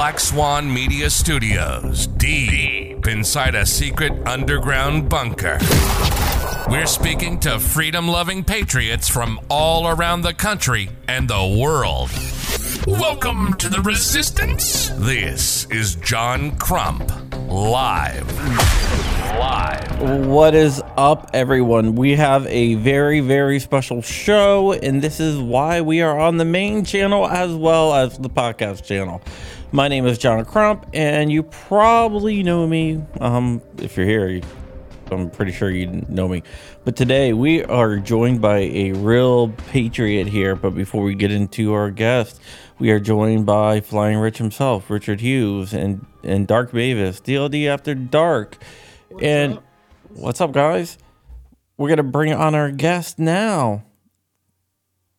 Black Swan Media Studios, deep inside a secret underground bunker. We're speaking to freedom loving patriots from all around the country and the world. Welcome to the Resistance. This is John Crump, live. Live. What is up, everyone? We have a very, very special show, and this is why we are on the main channel as well as the podcast channel. My name is John Crump, and you probably know me. Um, if you're here, you, I'm pretty sure you know me. But today we are joined by a real patriot here. But before we get into our guest, we are joined by Flying Rich himself, Richard Hughes, and and Dark Mavis, DLD After Dark. and what's up, guys? We're gonna bring on our guest now.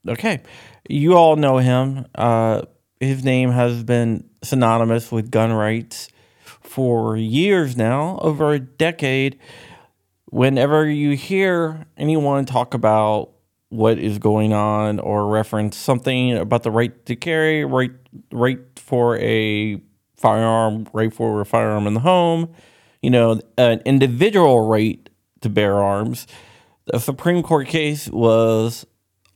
Okay, you all know him. Uh, his name has been synonymous with gun rights for years now, over a decade. Whenever you hear anyone talk about what is going on or reference something about the right to carry, right, right for a firearm, right for a firearm in the home, you know, an individual right to bear arms. The Supreme Court case was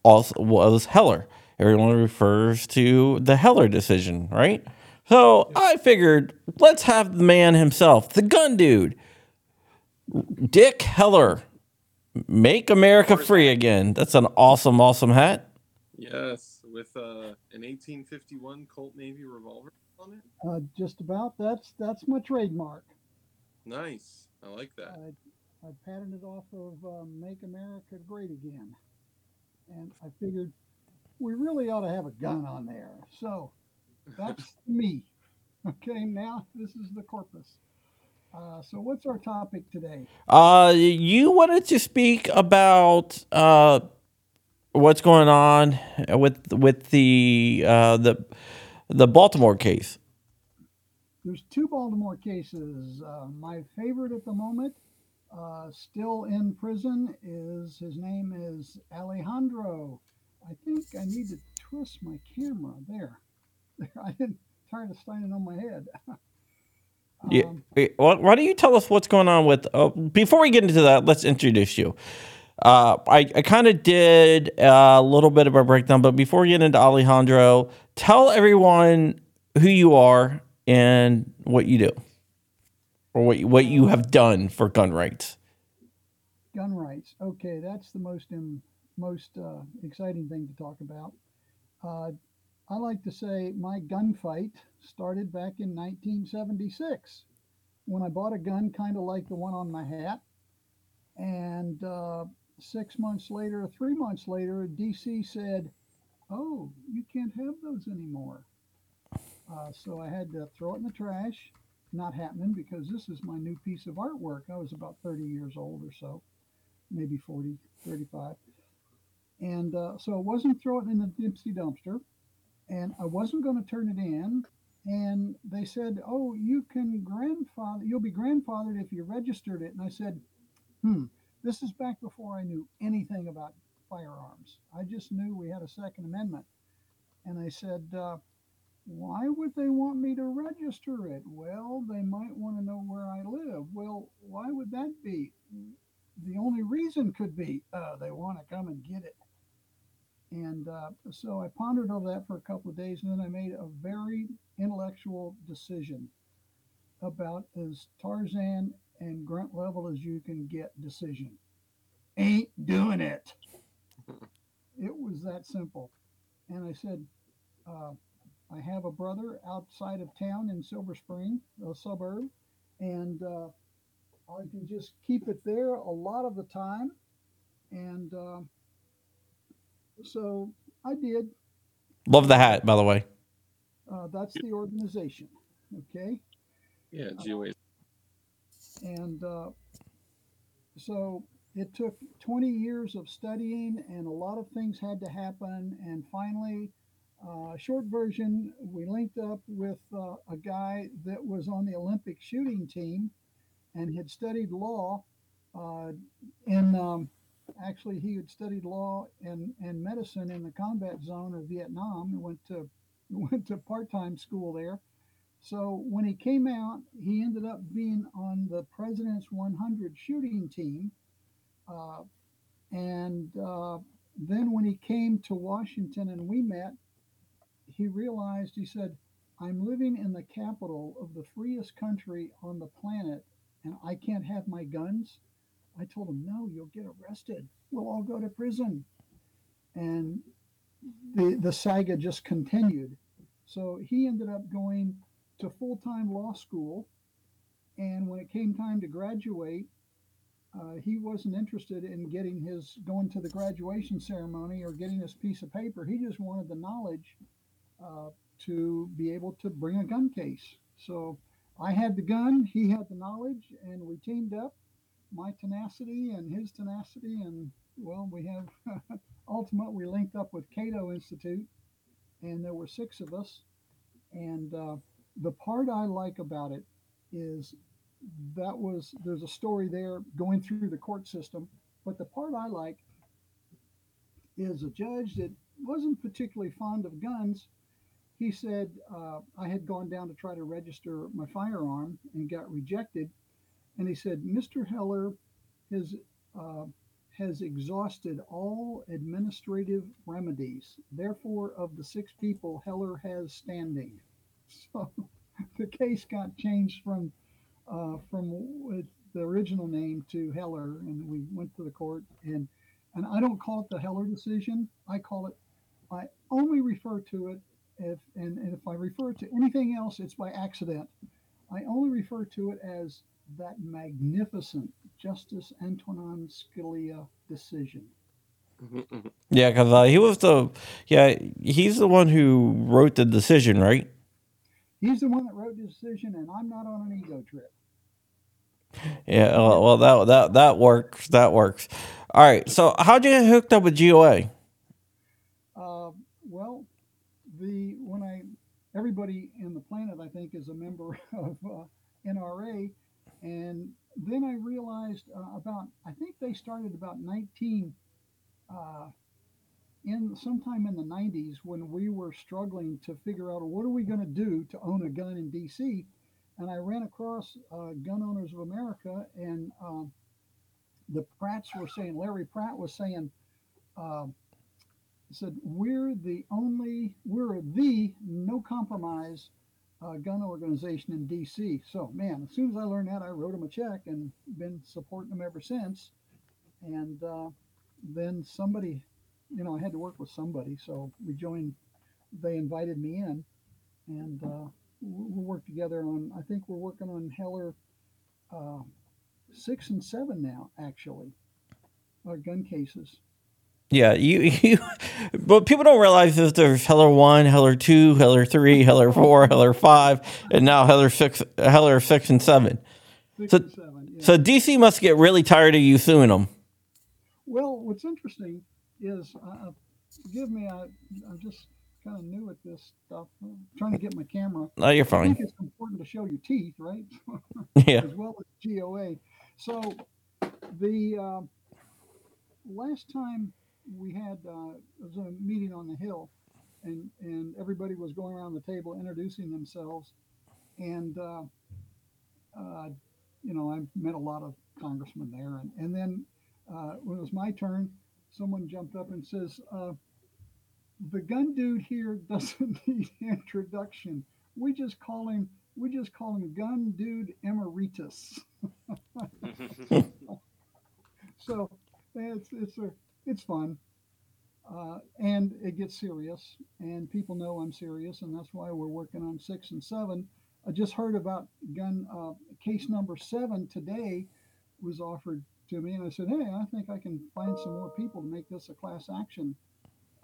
also was Heller. Everyone refers to the Heller decision, right? So I figured let's have the man himself, the gun dude, Dick Heller, make America free again. That's an awesome, awesome hat. Yes, with uh, an 1851 Colt Navy revolver on it. Uh, just about. That's that's my trademark. Nice. I like that. I, I patented it off of um, "Make America Great Again," and I figured we really ought to have a gun on there. So that's me. Okay, now this is the corpus. Uh, so what's our topic today? Uh, you wanted to speak about uh, what's going on with with the uh, the the Baltimore case. There's two Baltimore cases. Uh, my favorite at the moment, uh, still in prison, is his name is Alejandro. I think I need to twist my camera there. I didn't tired of standing on my head. Yeah. Um, Wait, why why don't you tell us what's going on with? Uh, before we get into that, let's introduce you. Uh, I, I kind of did a little bit of a breakdown, but before we get into Alejandro, tell everyone who you are and what you do, or what you, what you have done for gun rights. gun rights. Okay, that's the most um, most uh, exciting thing to talk about. I like to say my gunfight started back in 1976 when I bought a gun kind of like the one on my hat, and uh, six months later, three months later, DC said, "Oh, you can't have those anymore." Uh, so I had to throw it in the trash. Not happening because this is my new piece of artwork. I was about 30 years old or so, maybe 40, 35. And uh, so I wasn't throwing it in the Dipsy dumpster and I wasn't going to turn it in. And they said, "Oh, you can grandfather. You'll be grandfathered if you registered it." And I said, "Hmm, this is back before I knew anything about firearms. I just knew we had a Second Amendment." And I said, uh, "Why would they want me to register it?" Well, they might want to know where I live. Well, why would that be? The only reason could be uh, they want to come and get it. And uh, so I pondered over that for a couple of days, and then I made a very intellectual decision about as Tarzan and grunt level as you can get decision. Ain't doing it. It was that simple. And I said, uh, I have a brother outside of town in Silver Spring, a suburb, and uh, I can just keep it there a lot of the time. And uh, so I did. Love the hat, by the way. Uh, that's the organization. Okay. Yeah, GOA. And uh, so it took 20 years of studying, and a lot of things had to happen. And finally, uh, short version, we linked up with uh, a guy that was on the Olympic shooting team and had studied law uh, in. Um, actually, he had studied law and, and medicine in the combat zone of Vietnam. He went to went to part time school there, So when he came out, he ended up being on the President's 100 shooting team. Uh, and uh, then when he came to Washington and we met, he realized, he said, I'm living in the capital of the freest country on the planet and I can't have my guns. I told him, no, you'll get arrested. We'll all go to prison. And the, the saga just continued. So he ended up going to full time law school. And when it came time to graduate, uh, he wasn't interested in getting his going to the graduation ceremony or getting his piece of paper. He just wanted the knowledge uh, to be able to bring a gun case. So I had the gun, he had the knowledge, and we teamed up. My tenacity and his tenacity, and well, we have ultimate. we linked up with Cato Institute, and there were six of us. And uh, the part I like about it is that was there's a story there going through the court system, but the part I like is a judge that wasn't particularly fond of guns. He said uh, I had gone down to try to register my firearm and got rejected, and he said Mr. Heller has uh, has exhausted all administrative remedies. Therefore, of the six people Heller has standing. So the case got changed from uh, from the original name to Heller, and we went to the court. and And I don't call it the Heller decision. I call it. I only refer to it if and, and if I refer to anything else, it's by accident. I only refer to it as that magnificent Justice Antonin Scalia decision. Yeah, because uh, he was the yeah he's the one who wrote the decision, right? He's the one that wrote the decision, and I'm not on an ego trip. Yeah, well, well that that that works. That works. All right. So, how'd you get hooked up with GOA? Uh, well, the when I everybody in the planet, I think, is a member of uh, NRA, and then I realized uh, about I think they started about 19 uh, in sometime in the 90s when we were struggling to figure out what are we going to do to own a gun in DC, and I ran across uh, Gun Owners of America, and um, the Pratts were saying Larry Pratt was saying. Uh, said we're the only we're the no compromise uh, gun organization in DC. So, man, as soon as I learned that, I wrote them a check and been supporting them ever since. And uh, then somebody, you know, I had to work with somebody, so we joined. They invited me in, and uh, we work together on. I think we're working on Heller uh, six and seven now, actually, our gun cases. Yeah, you, you but people don't realize that there's Heller one, Heller two, Heller three, Heller four, Heller five, and now Heller six, Heller six and seven. Six So- and seven. Yeah. So DC must get really tired of you suing them. Well, what's interesting is, uh, forgive me, I, I'm just kind of new at this stuff. I'm trying to get my camera. No, you're I fine. think it's important to show your teeth, right? Yeah. as well as GOA. So the uh, last time we had uh, it was a meeting on the hill, and and everybody was going around the table introducing themselves, and uh, uh, you know I met a lot of congressmen there, and and then uh, when it was my turn, someone jumped up and says. Uh, the gun dude here doesn't need introduction. We just call him we just call him gun dude emeritus. so it's it's a it's fun, uh, and it gets serious, and people know I'm serious, and that's why we're working on six and seven. I just heard about gun uh, case number seven today was offered to me, and I said, hey, I think I can find some more people to make this a class action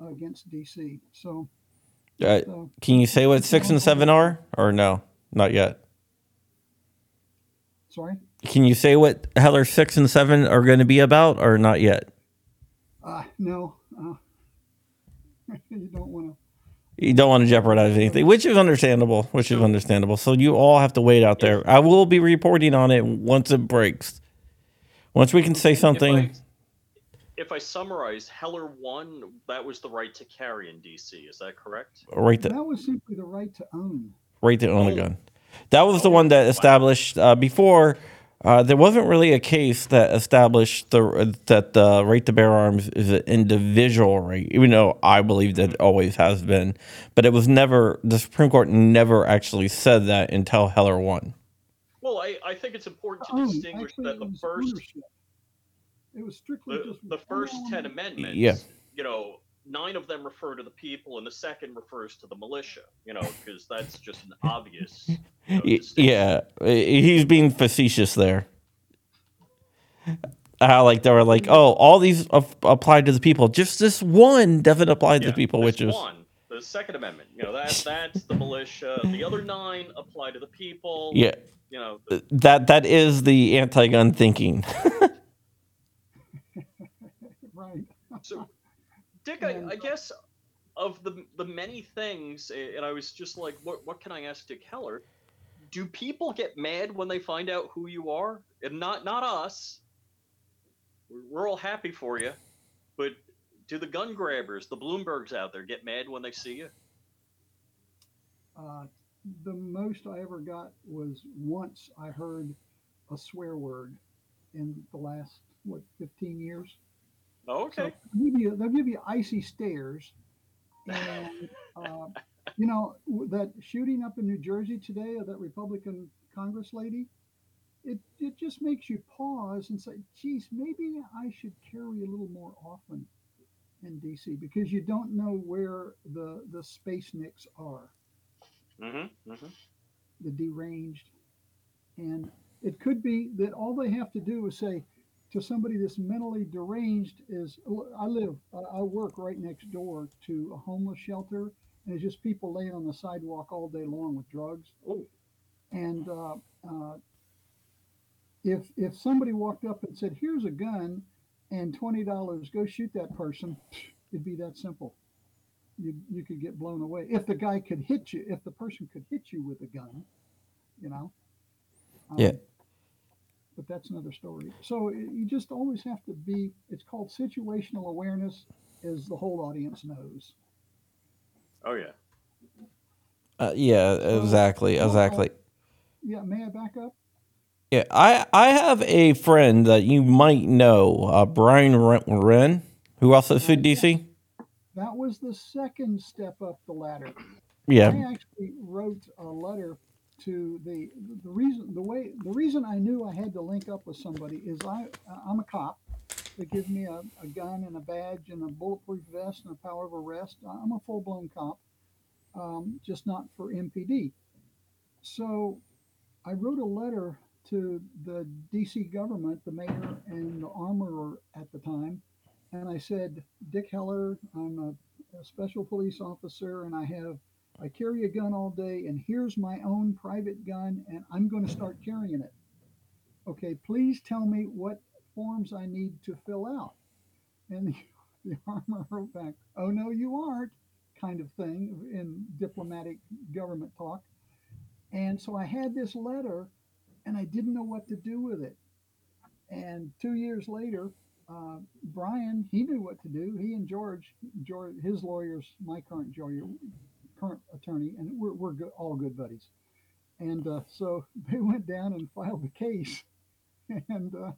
uh, against DC. So, Uh, so can you say what six and seven are, or no? Not yet. sorry. Can you say what Heller six and seven are going to be about, or not yet? Uh, no, uh, you don't want to. You don't want to jeopardize anything, which is understandable. Which is understandable. So you all have to wait out there. I will be reporting on it once it breaks. Once we can say something. If I, if I summarize, Heller one, that was the right to carry in DC. Is that correct? Right there. That was simply the right to own. right to own a Oh. gun. That was the one that established uh, before. Uh, there wasn't really a case that established the that the right to bear arms is an individual right, even though I believe that it always has been. But it was never the Supreme Court never actually said that until Heller won. Well, I, I think it's important to Own. distinguish Actually, that the was first. It was strictly the, just the one first ten element. amendments. Yeah. You know, nine of them refer to the people, and the second refers to the militia. You know, because that's just an obvious. You know, Y- distinction. Yeah, he's being facetious there. How like they were like, mm-hmm. oh, all these ap- apply to the people. Just this one doesn't apply to Yeah, the people, this which is one, the Second Amendment. You know, that that's the militia. The other nine apply to the people. yeah, You know, the, that that is the anti-gun thinking. Right. so Dick, I, I guess of the the many things, and I was just like, what what can I ask Dick Heller? Do people get mad when they find out who you are? And not not us. We're- We're all happy for you, but do the gun grabbers, the Bloombergs out there, get mad when they see you? Uh, the most I ever got was once I heard a swear word in the last what 15 years. Oh, So okay. they'll give you, they'll give you icy stares, and uh, you know that shooting up in New Jersey today of that Republican Congress lady. It it just makes you pause and say, "Geez, maybe I should carry a little more often in D.C. because you don't know where the the space nicks are." Mm-hmm. mm-hmm. the deranged. And it could be that all they have to do is say to somebody that's mentally deranged is I live, I I work right next door to a homeless shelter, and it's just people laying on the sidewalk all day long with drugs. Oh. And uh, uh, if if somebody walked up and said, "Here's a gun and twenty dollars, go shoot that person," it'd be that simple. You you could get blown away if the guy could hit you. If the person could hit you with a gun, you know. Yeah. But that's another story. So you just always have to be. It's called situational awareness, as the whole audience knows. Oh yeah. Uh, yeah, exactly, well, exactly. Yeah. May I back up? Yeah, I I have a friend that you might know, uh, Brian Ren- Wrenn, who also sued DC. That was the second step up the ladder. Yeah, I actually wrote a letter to the the reason the way the reason I knew I had to link up with somebody is I I'm a cop. They give me a, a gun and a badge and a bulletproof vest and a power of arrest. I'm a full blown cop, um, just not for MPD. So I wrote a letter to the DC government, the mayor and the armorer at the time, and I said, Dick Heller, I'm a, a special police officer and I have I carry a gun all day, and here's my own private gun, and I'm going to start carrying it. Okay, please tell me what forms I need to fill out. And the, the armor wrote back, Oh, no, you aren't, kind of thing in diplomatic government talk. And so I had this letter, and I didn't know what to do with it. And two years later, uh, Brian, he knew what to do. He and George, George, his lawyers, my current lawyer, current attorney, and we're, we're good, all good buddies. And uh, so they went down and filed the case. And uh,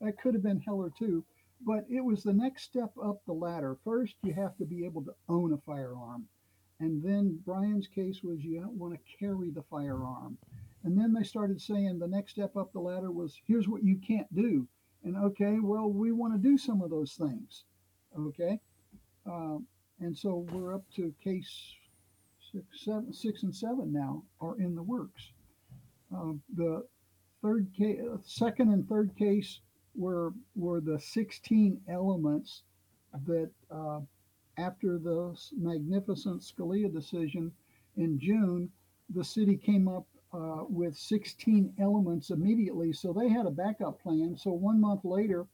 that could have been Heller two. But it was the next step up the ladder. First, you have to be able to own a firearm. And then Brian's case was you don't want to carry the firearm. And then they started saying the next step up the ladder was here's what you can't do. And okay, well, we want to do some of those things. Okay. Uh, and so we're up to case six, seven, six and seven now are in the works. Um, the third case, second and third case were were the 16 elements that uh, after the magnificent Scalia decision in June, the city came up uh, with 16 elements immediately. So they had a backup plan. So one month later,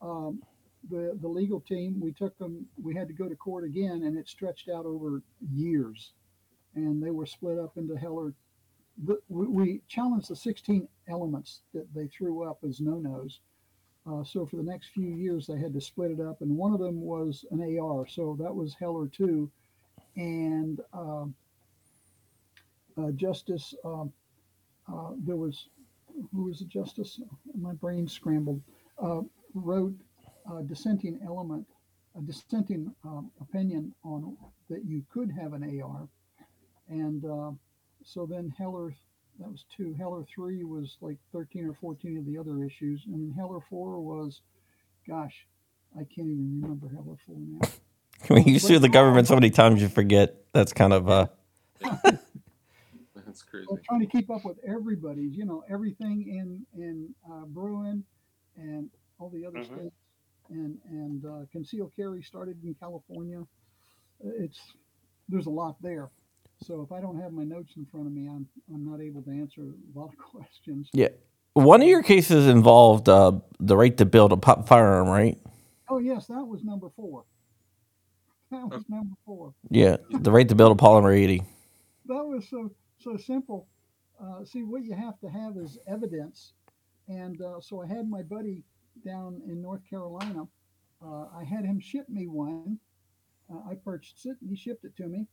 um, the the legal team we took them. We had to go to court again, and it stretched out over years and they were split up into Heller. The, we, we challenged the 16 elements that they threw up as no-nos. Uh, so for the next few years, they had to split it up, and one of them was an AR. So that was Heller two, and um uh, Justice, um, uh, there was, who was the justice? My brain scrambled. Uh, wrote a dissenting element, a dissenting um, opinion on that you could have an AR, and uh, so then Heller, that was two. Heller three was like thirteen or fourteen of the other issues, and Heller four was, gosh, I can't even remember Heller four now. I mean, you sue the government so many times you forget. That's kind of uh, That's crazy. Well, trying to keep up with everybody's, you know, everything in in uh, Bruen and all the other Mhm. states, and and uh, concealed carry started in California. It's there's a lot there. So if I don't have my notes in front of me, I'm I'm not able to answer a lot of questions. yeah. One of your cases involved uh, the right to build a pop firearm, right? Oh yes, that was number four. That was number four. Yeah, the right to build a polymer 80. that was so so simple. Uh, see, what you have to have is evidence, and uh, so I had my buddy down in North Carolina. Uh, I had him ship me one. Uh, I purchased it, and he shipped it to me.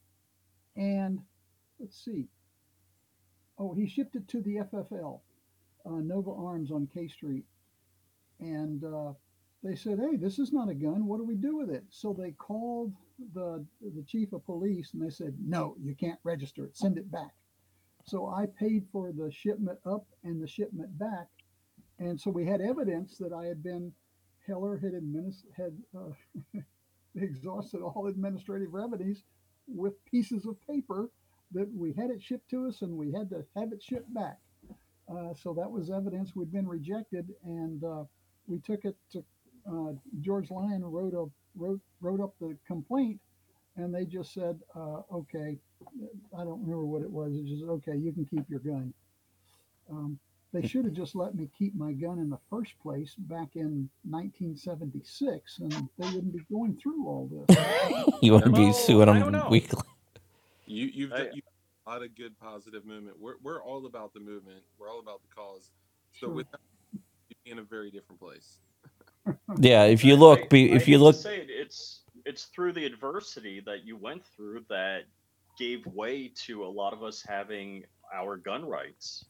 And let's see. Oh, he shipped it to the FFL, uh, Nova Arms on K Street, and uh, they said, "Hey, this is not a gun. What do we do with it?" So they called the the chief of police, and they said, "No, you can't register it. Send it back." So I paid for the shipment up and the shipment back, and so we had evidence that I had been Heller had adminis- had uh, exhausted all administrative remedies with pieces of paper that we had it shipped to us and we had to have it shipped back. Uh, so that was evidence we'd been rejected, and uh, we took it to uh, George Lyon wrote a wrote wrote up the complaint, and they just said, uh, okay, I don't remember what it was. It just okay, you can keep your gun. Um, they should have just let me keep my gun in the first place back in 1976, and they wouldn't be going through all this. You would be suing I don't know. them weekly. You you've I- done you, a lot of good positive movement. We're we're all about the movement. We're all about the cause. So Sure. with that, you'd be in a very different place. Yeah, if you look, I- be, if hate you look, say it, it's it's through the adversity that you went through that gave way to a lot of us having our gun rights.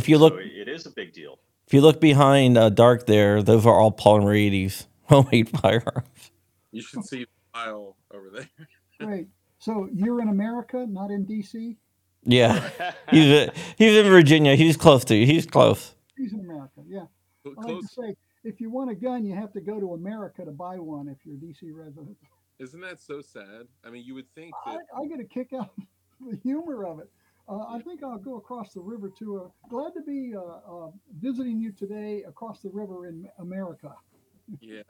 If you So look, it is a big deal. if you look behind uh, Dark, there, those are all polymer 80s homemade firearms. You should see the file over there. Great. So you're in America, not in D.C. Yeah, he's uh he's in Virginia. He's close to you. He's close. He's in America. Yeah. Cl- I like to say, if you want a gun, you have to go to America to buy one if you're a DC resident. isn't that so sad? I mean, you would think I, that I get a kick out of the humor of it. Uh, I think I'll go across the river to. Uh, glad to be uh, uh, visiting you today across the river in America. yeah,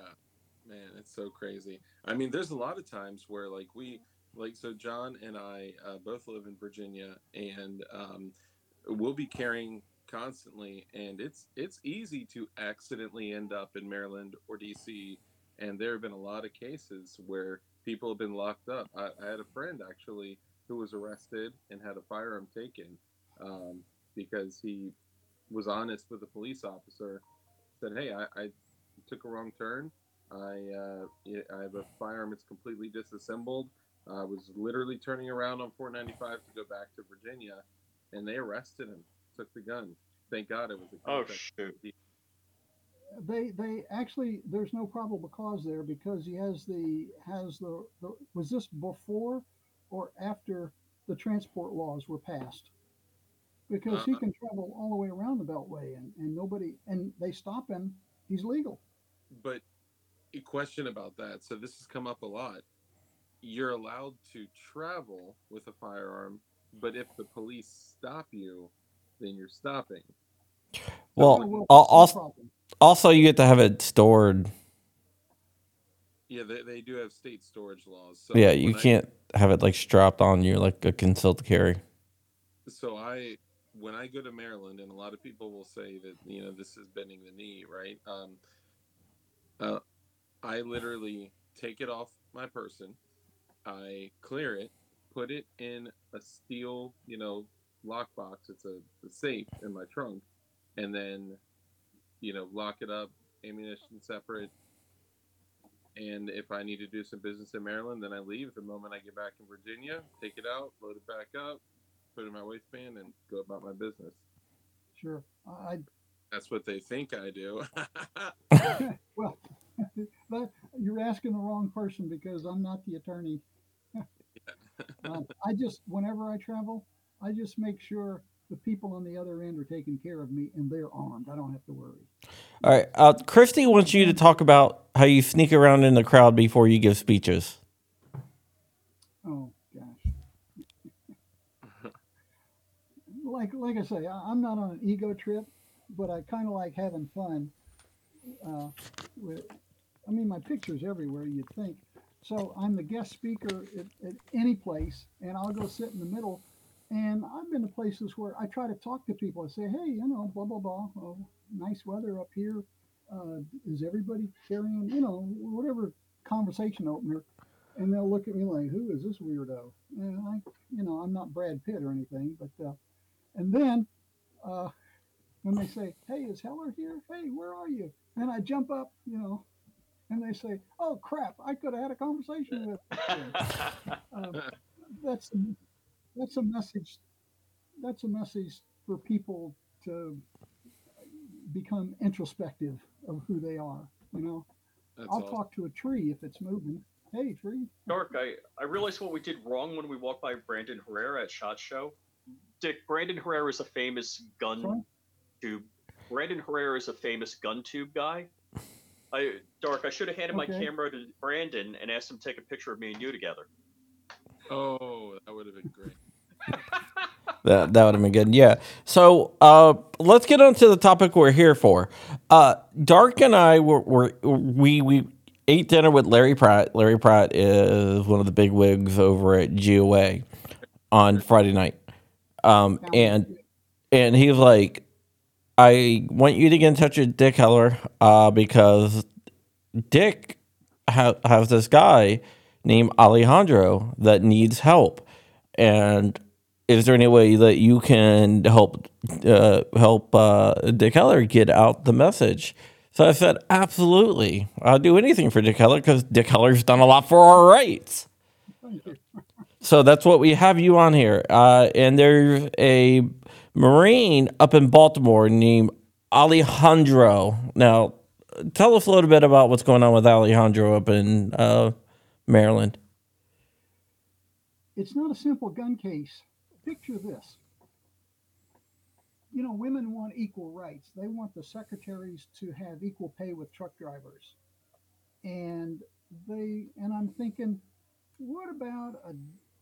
man, it's so crazy. I mean, there's a lot of times where like we like so John and I uh, both live in Virginia, and um, we'll be carrying constantly, and it's it's easy to accidentally end up in Maryland or DC. And there have been a lot of cases where people have been locked up. I, I had a friend actually who was arrested and had a firearm taken um, because he was honest with a police officer. Said, "Hey, I, I took a wrong turn. I uh, I have a firearm. It's completely disassembled. I was literally turning around on 495 to go back to Virginia, and they arrested him. Took the gun. Thank God it was a Oh shoot! They they actually there's no probable cause there because he has the has the, the was this before or after the transport laws were passed? Because he Uh-uh. can travel all the way around the Beltway and, and nobody and they stop him, he's legal. But a question about that. So this has come up a lot. You're allowed to travel with a firearm, but if the police stop you, then you're stopping. Well, Oh, well, also, also you get to have it stored. Yeah, they, they do have state storage laws. So Yeah, you can't have it like strapped on you like a concealed carry. so I when I go to Maryland, and a lot of people will say that you know this is bending the knee, right? Um, uh, I literally take it off my person, I clear it, put it in a steel, you know, lockbox. It's a, a safe in my trunk, and then you know lock it up, ammunition separate. And if I need to do some business in Maryland, then I leave. The moment I get back in Virginia, take it out, load it back up, put it in my waistband, and go about my business. Sure. I That's what they think I do. well, but you're asking the wrong person because I'm not the attorney. um, I just, whenever I travel, I just make sure the people on the other end are taking care of me and they're armed. I don't have to worry. All right. Uh, Christy wants you to talk about how you sneak around in the crowd before you give speeches. Oh gosh. like like I say, I, I'm not on an ego trip, but I kind of like having fun. Uh, with, I mean, my picture's everywhere. You'd think. So I'm the guest speaker at, at any place, and I'll go sit in the middle. And I've been to places where I try to talk to people. I say, hey, you know, blah blah blah. Oh, nice weather up here. Uh, is everybody carrying, you know, whatever conversation opener? and they'll look at me like, "Who is this weirdo?" And I, you know, I'm not Brad Pitt or anything, but uh, and then uh, when they say, "Hey, is Heller here? Hey, where are you?" and I jump up, you know, and they say, "Oh crap, I could have had a conversation with." um, that's that's a message. That's a message for people to become introspective of who they are. You know, That's I'll awesome. talk to a tree if it's moving. Hey, tree. Dark, I, I realized what we did wrong when we walked by Brandon Herrera at SHOT Show. Dick, Brandon Herrera is a famous gun Sorry? tube. Brandon Herrera is a famous gun tube guy. I Dark, I should have handed my camera to Brandon and asked him to take a picture of me and you together. Oh, that would have been great. That that would have been good. Yeah. So uh, let's get on to the topic we're here for. Uh, Dark and I were, were we we ate dinner with Larry Pratt. Larry Pratt is one of the big wigs over at GOA on Friday night. Um, and and he was like, I want you to get in touch with Dick Heller uh, because Dick ha- has this guy named Alejandro that needs help. And is there any way that you can help uh, help uh, Dick Heller get out the message? So I said, absolutely. I'll do anything for Dick Heller because Dick Heller's done a lot for our rights. So that's what we have you on here. Uh, and there's a Marine up in Baltimore named Alejandro. Now, tell us a little bit about what's going on with Alejandro up in uh, Maryland. It's not a simple gun case. Picture this. You know, women want equal rights. They want the secretaries to have equal pay with truck drivers. And they and I'm thinking, what about a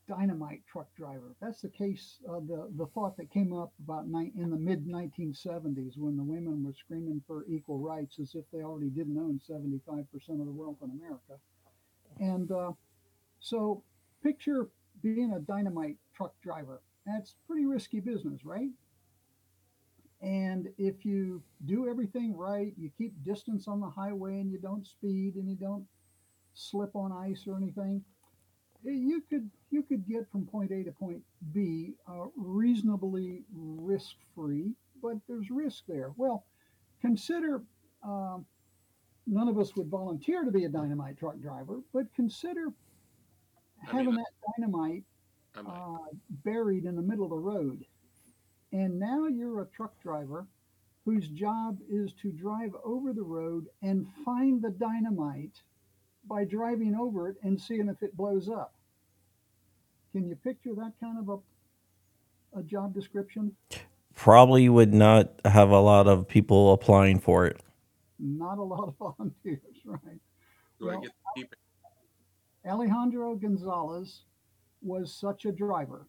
dynamite truck driver? That's the case uh, the the thought that came up about ni- in the mid 1970s when the women were screaming for equal rights as if they already didn't own 75% of the wealth in America. And uh, so picture being a dynamite truck driver. That's pretty risky business, right? And if you do everything right, you keep distance on the highway and you don't speed and you don't slip on ice or anything, eh, you could you could get from point A to point B uh, reasonably risk free, but there's risk there. Well, consider um, none of us would volunteer to be a dynamite truck driver, but consider I mean, having that dynamite uh, buried in the middle of the road. And now you're a truck driver whose job is to drive over the road and find the dynamite by driving over it and seeing if it blows up. Can you picture that kind of a, a job description? Probably would not have a lot of people applying for it. Not a lot of volunteers, right? Do I well, get to keep it? Alejandro Gonzalez was such a driver.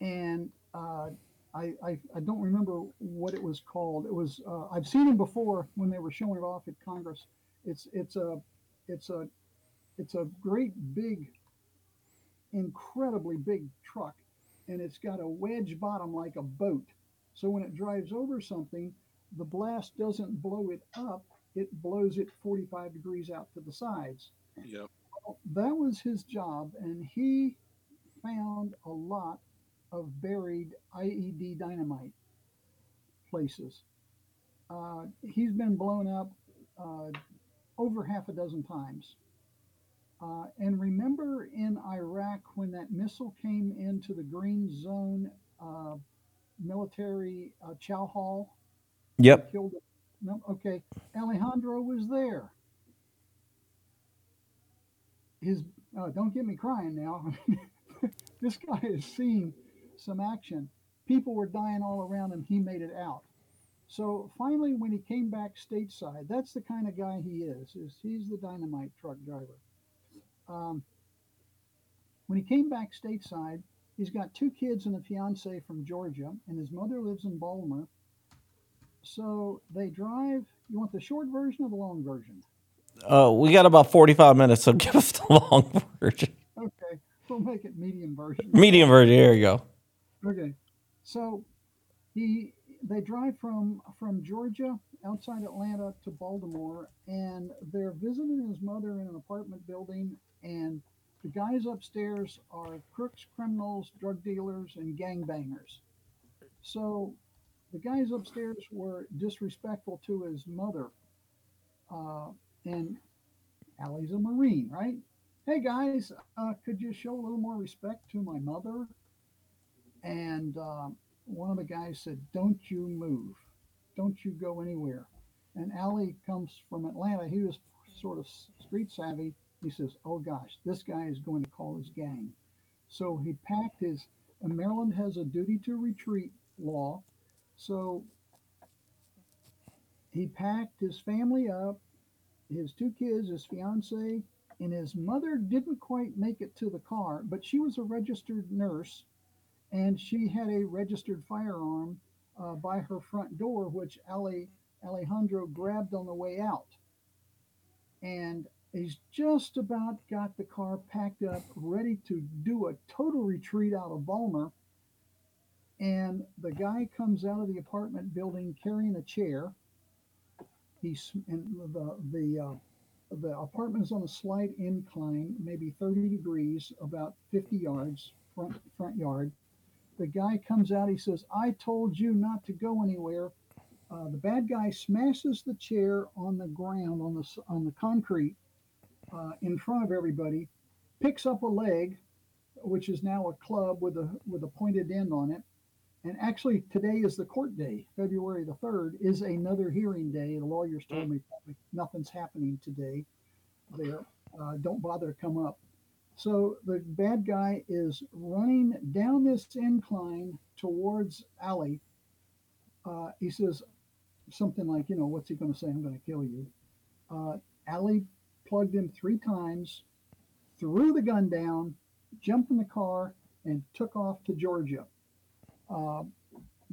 And uh, I, I, I don't remember what it was called. It was uh, I've seen him before when they were showing it off at Congress. It's it's a it's a it's a great big, incredibly big truck, and it's got a wedge bottom like a boat. So when it drives over something, the blast doesn't blow it up; it blows it 45 degrees out to the sides Yep. that was his job, and he found a lot of buried IED dynamite places. Uh, he's been blown up uh, over half a dozen times, Uh, and remember in Iraq when that missile came into the Green Zone uh, military uh, chow hall? Yep. No, okay. Alejandro was there. His uh, don't get me crying now. this guy has seen some action. People were dying all around him. He made it out. So finally, when he came back stateside, that's the kind of guy he is. Is he's the dynamite truck driver. Um, when he came back stateside, he's got two kids and a fiance from Georgia, and his mother lives in Baltimore. So they drive. You want the short version or the long version? Uh, we got about 45 minutes, so give us the long version. Okay, we'll make it medium version. Medium version. There you go. Okay, so he they drive from from Georgia outside Atlanta to Baltimore, and they're visiting his mother in an apartment building, and the guys upstairs are crooks, criminals, drug dealers, and gangbangers. So the guys upstairs were disrespectful to his mother, uh, and Allie's a Marine, right? Hey guys, uh, could you show a little more respect to my mother? And uh, one of the guys said, Don't you move. Don't you go anywhere. And Allie comes from Atlanta. He was sort of street savvy. He says, Oh gosh, this guy is going to call his gang. So he packed his, Maryland has a duty to retreat law. So he packed his family up, his two kids, his fiance, and his mother didn't quite make it to the car, but she was a registered nurse and she had a registered firearm uh, by her front door, which Ali, Alejandro grabbed on the way out. And he's just about got the car packed up, ready to do a total retreat out of Balmer. And the guy comes out of the apartment building carrying a chair. He's the the uh, the apartment is on a slight incline, maybe 30 degrees, about 50 yards front front yard the guy comes out. He says, I told you not to go anywhere. Uh, the bad guy smashes the chair on the ground, on the, on the concrete uh, in front of everybody, picks up a leg, which is now a club with a, with a pointed end on it. And actually, today is the court day. February the 3rd is another hearing day. The lawyers told me nothing's happening today there. Uh, don't bother to come up. So the bad guy is running down this incline towards Allie. Uh, he says something like, you know, what's he going to say? I'm going to kill you. Uh, Allie plugged him three times, threw the gun down, jumped in the car, and took off to Georgia. Uh,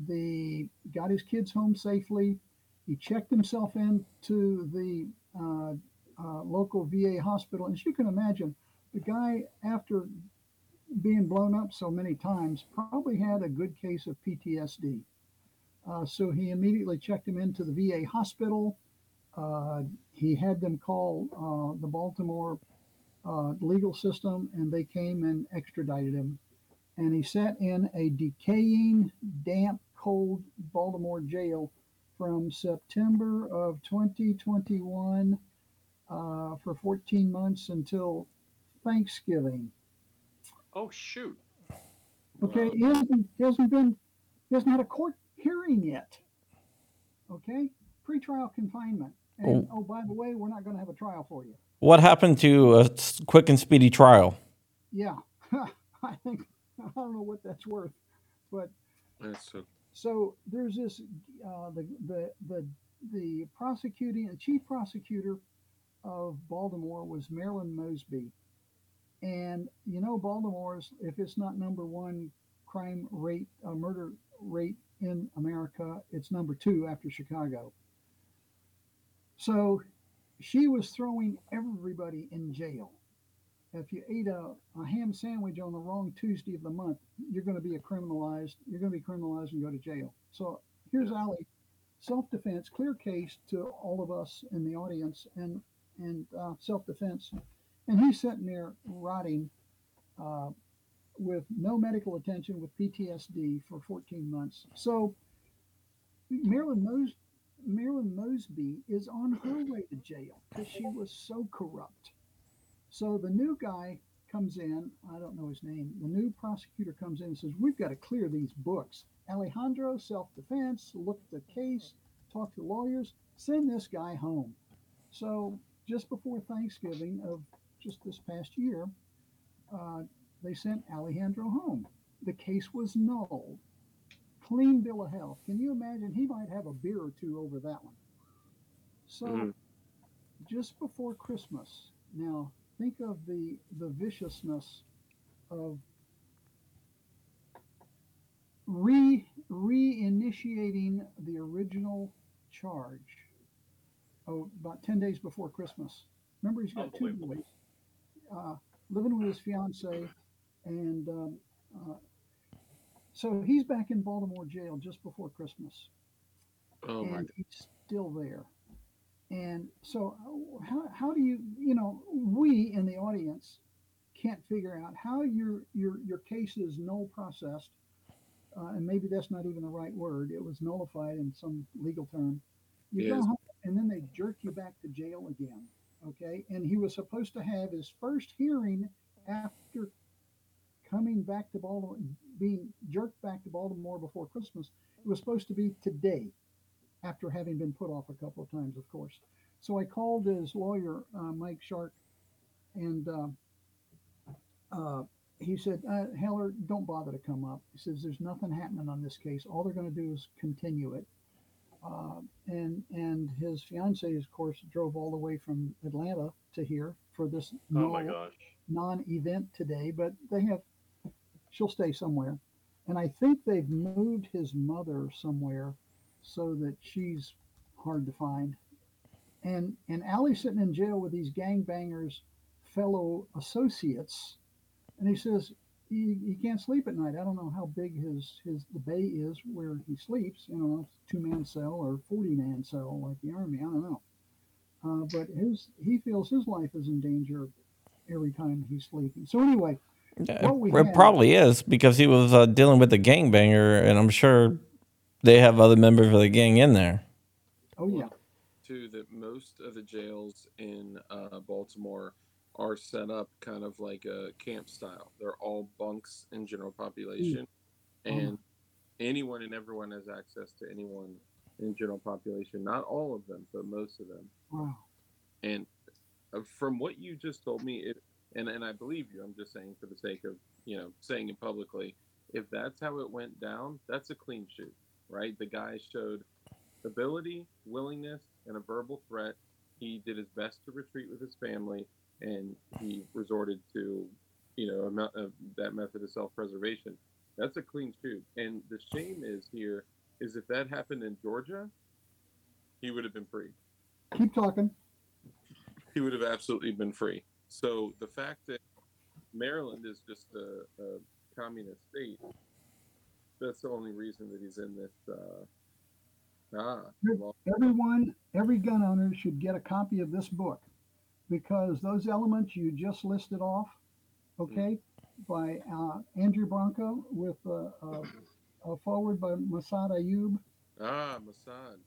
the got his kids home safely. He checked himself into the uh, uh, local VA hospital, and as you can imagine, the guy, after being blown up so many times, probably had a good case of PTSD. Uh, so he immediately checked him into the VA hospital. Uh, he had them call uh, the Baltimore legal system, and they came and extradited him. And he sat in a decaying, damp, cold Baltimore jail from September of 2021 uh, for 14 months until Thanksgiving. Oh shoot. Okay, he hasn't, he hasn't been, he hasn't had a court hearing yet. Okay, pretrial confinement. And oh, by the way, we're not going to have a trial for you. What happened to a quick and speedy trial? Yeah, I think I don't know what that's worth, but that's so. So there's this uh, the the the the prosecuting the chief prosecutor of Baltimore was Marilyn Mosby, and you know, Baltimore's, if it's not number one crime rate, uh, murder rate in America, it's number two after Chicago. So she was throwing everybody in jail. If you eat a, a ham sandwich on the wrong Tuesday of the month, you're going to be a criminalized. You're going to be criminalized and go to jail. So here's Ali, self-defense, clear case to all of us in the audience, and and uh, self-defense and he's sitting there rotting uh, with no medical attention with PTSD for 14 months. So Marilyn, Mos- Marilyn Mosby is on her way to jail because she was so corrupt. So the new guy comes in. I don't know his name. The new prosecutor comes in and says, "We've got to clear these books." Alejandro, self-defense. Look at the case. Talk to lawyers. Send this guy home. So just before Thanksgiving of just this past year, uh, they sent Alejandro home. The case was null. Clean bill of health. Can you imagine? He might have a beer or two over that one. So Mhm. just before Christmas, now think of the the viciousness of re reinitiating the original charge. Oh, about ten days before Christmas. Remember, he's got two boys, uh, living with his fiance, and um, uh, so he's back in Baltimore jail just before Christmas Oh my he's still there. And so, how, how do you, you know, we in the audience can't figure out how your your your case is null processed, uh, and maybe that's not even the right word. It was nullified in some legal term. You go home, and then they jerk you back to jail again. Okay, and he was supposed to have his first hearing after coming back to Baltimore, being jerked back to Baltimore before Christmas. It was supposed to be today after having been put off a couple of times, of course. So I called his lawyer, uh, Mike Shark, and uh, uh, he said, uh, Heller, don't bother to come up. He says, there's nothing happening on this case. All they're going to do is continue it. Uh, and and his fiance, of course, drove all the way from Atlanta to here for this Oh my null- gosh. non-event today, but they have she'll stay somewhere. And I think they've moved his mother somewhere so that she's hard to find. And and Allie's sitting in jail with these gangbangers, fellow associates, and he says he, he can't sleep at night. I don't know how big his his the bay is where he sleeps. You know, two man cell or forty man cell like the army. I don't know. Uh, but his he feels his life is in danger every time he's sleeping. So anyway, Yeah, What we it probably is because he was uh, dealing with a gangbanger, and I'm sure they have other members of the gang in there. oh yeah, too that most of the jails in uh, Baltimore are set up kind of like a camp style. They're all bunks in general population, and anyone and everyone has access to anyone in general population. Not all of them, but most of them. wow. And uh, from what you just told me, it and and I believe you. I'm just saying for the sake of you know saying it publicly. If that's how it went down, that's a clean shoot, right? The guy showed ability, willingness, and a verbal threat. He did his best to retreat with his family, and he resorted to, you know, a, uh, that method of self-preservation. That's a clean shoot. And the shame is here is if that happened in Georgia, he would have been free Keep talking. he would have absolutely been free. So the fact that Maryland is just a, a communist state, that's the only reason that he's in this. Uh, ah, well, Everyone, every gun owner should get a copy of this book because those elements you just listed off, okay, by uh, Andrew Branca with uh, uh, a forward by Massad Ayoob. ah, Massad.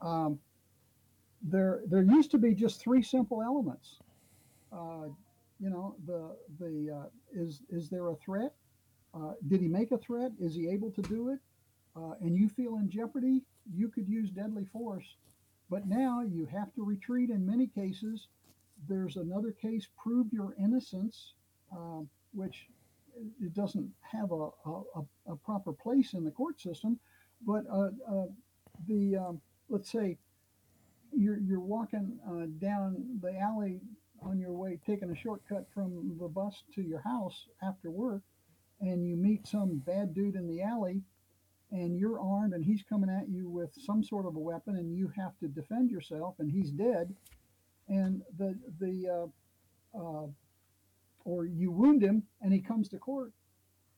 Um, there, there used to be just three simple elements. Uh, you know, the the uh, is is there a threat? Uh, did he make a threat? Is he able to do it? Uh, and you feel in jeopardy, you could use deadly force. But now you have to retreat in many cases. There's another case, prove your innocence, um, which it doesn't have a, a, a- proper place in the court system. But uh, uh, the um, let's say you're you're walking uh, down the alley on your way, taking a shortcut from the bus to your house after work, and you meet some bad dude in the alley, and you're armed, and he's coming at you with some sort of a weapon, and you have to defend yourself, and he's dead, and the the uh, uh, or you wound him, and he comes to court,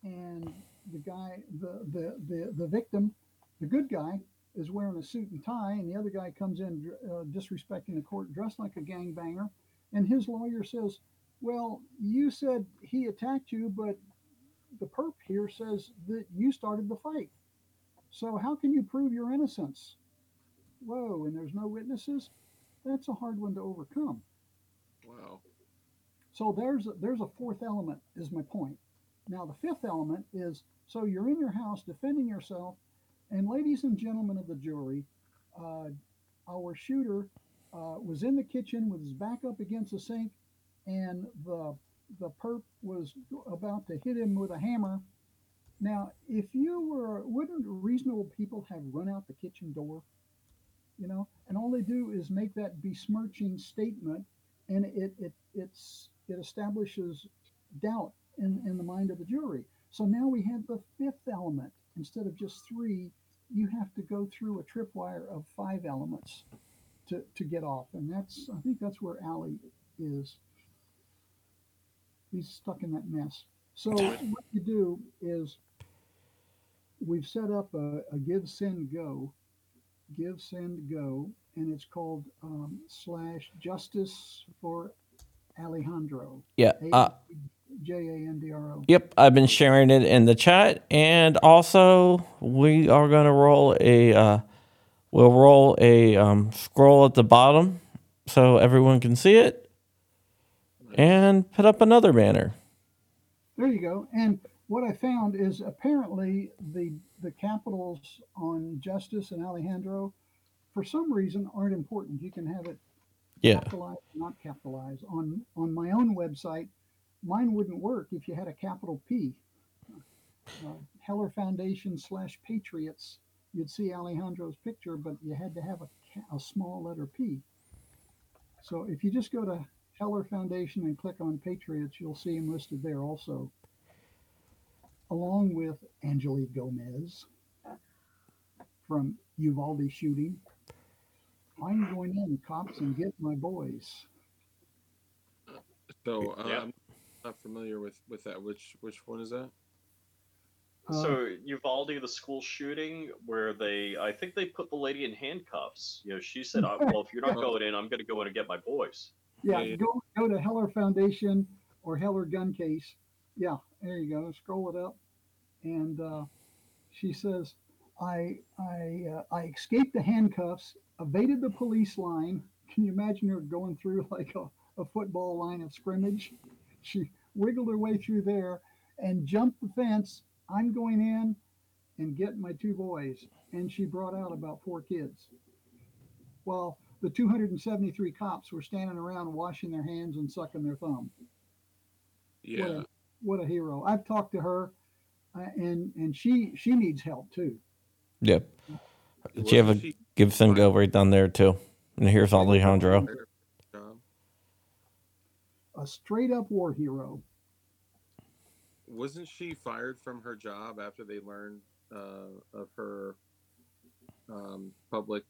and the guy, the the the, the victim, the good guy, is wearing a suit and tie, and the other guy comes in uh, disrespecting the court, dressed like a gangbanger, and his lawyer says, "Well, you said he attacked you, but the perp here says that you started the fight. So how can you prove your innocence?" Whoa, and there's no witnesses. That's a hard one to overcome. Wow. So there's a, there's a fourth element is my point. Now the fifth element is so you're in your house defending yourself, and ladies and gentlemen of the jury, uh, our shooter uh, was in the kitchen with his back up against the sink, and the the perp was about to hit him with a hammer. Now, if you were, wouldn't reasonable people have run out the kitchen door? You know, and all they do is make that besmirching statement, and it it it's it establishes doubt in, in the mind of the jury. So now we have the fifth element. Instead of just three, you have to go through a tripwire of five elements to, to get off. And that's, I think that's where Allie is. He's stuck in that mess. So what you do is we've set up a, a give, send, go, give, send, go, and it's called um, slash justice for Alejandro. Yeah. Uh, J A N D R O. Yep, I've been sharing it in the chat, and also we are going to roll a uh, we'll roll a um, scroll at the bottom so everyone can see it, and put up another banner. There you go. And what I found is apparently the the capitals on Justice and Alejandro, for some reason, aren't important. You can have it Yeah. capitalized, not capitalized. On on my own website, mine wouldn't work if you had a capital P. Uh, Heller Foundation slash Patriots, you'd see Alejandro's picture, but you had to have a, a small letter P. So if you just go to Heller Foundation and click on Patriots, you'll see him listed there also, along with Angelique Gomez from Uvalde shooting. I'm going in, cops, and get my boys. So uh, Yeah. I'm not familiar with with that. Which which one is that? Uh, So Uvalde, the school shooting, where they, I think they put the lady in handcuffs. You know, she said, "Uh, "Well, if you're not going in, I'm going to go in and get my boys." Yeah, Yeah, yeah. go go to Heller Foundation or Heller Gun Case. Yeah, there you go. Scroll it up, and uh, she says, "I I uh, I escaped the handcuffs, evaded the police line. Can you imagine her going through like a, a football line of scrimmage? She wiggled her way through there and jumped the fence. I'm going in and getting my two boys, and she brought out about four kids. Well, the 273 cops were standing around washing their hands and sucking their thumb. Yeah. What a, what a hero! I've talked to her, uh, and and she she needs help too. Yep. She have a Wasn't she GiveSendGo right down there too. And here's Alejandro. fired from her job? A straight up war hero. Wasn't she fired from her job after they learned uh, of her um, public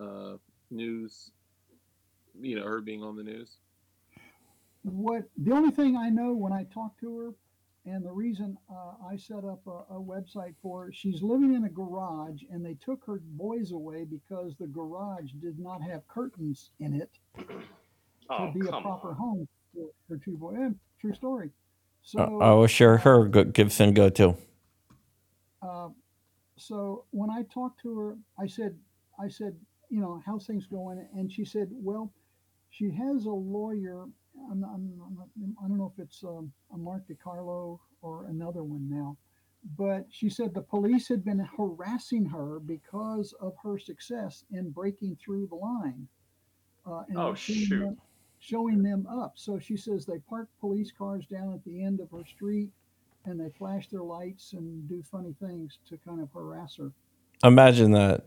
uh, news? You know, her being on the news. What the only thing I know when I talk to her, and the reason uh, I set up a, a website for her, she's living in a garage, and they took her boys away because the garage did not have curtains in it Oh, to be a proper on. home for her two boys. And true story. So I will share her go- GiveSendGo too. uh, so when I talked to her, I said, I said, you know, how's things going? And she said, well, she has a lawyer. I'm, not- I'm, I'm not, I don't know if it's um, a Mark DiCarlo or another one now, but she said the police had been harassing her because of her success in breaking through the line. Uh, and Oh, showing shoot. Them, showing them up. So she says they park police cars down at the end of her street and they flash their lights and do funny things to kind of harass her Imagine that.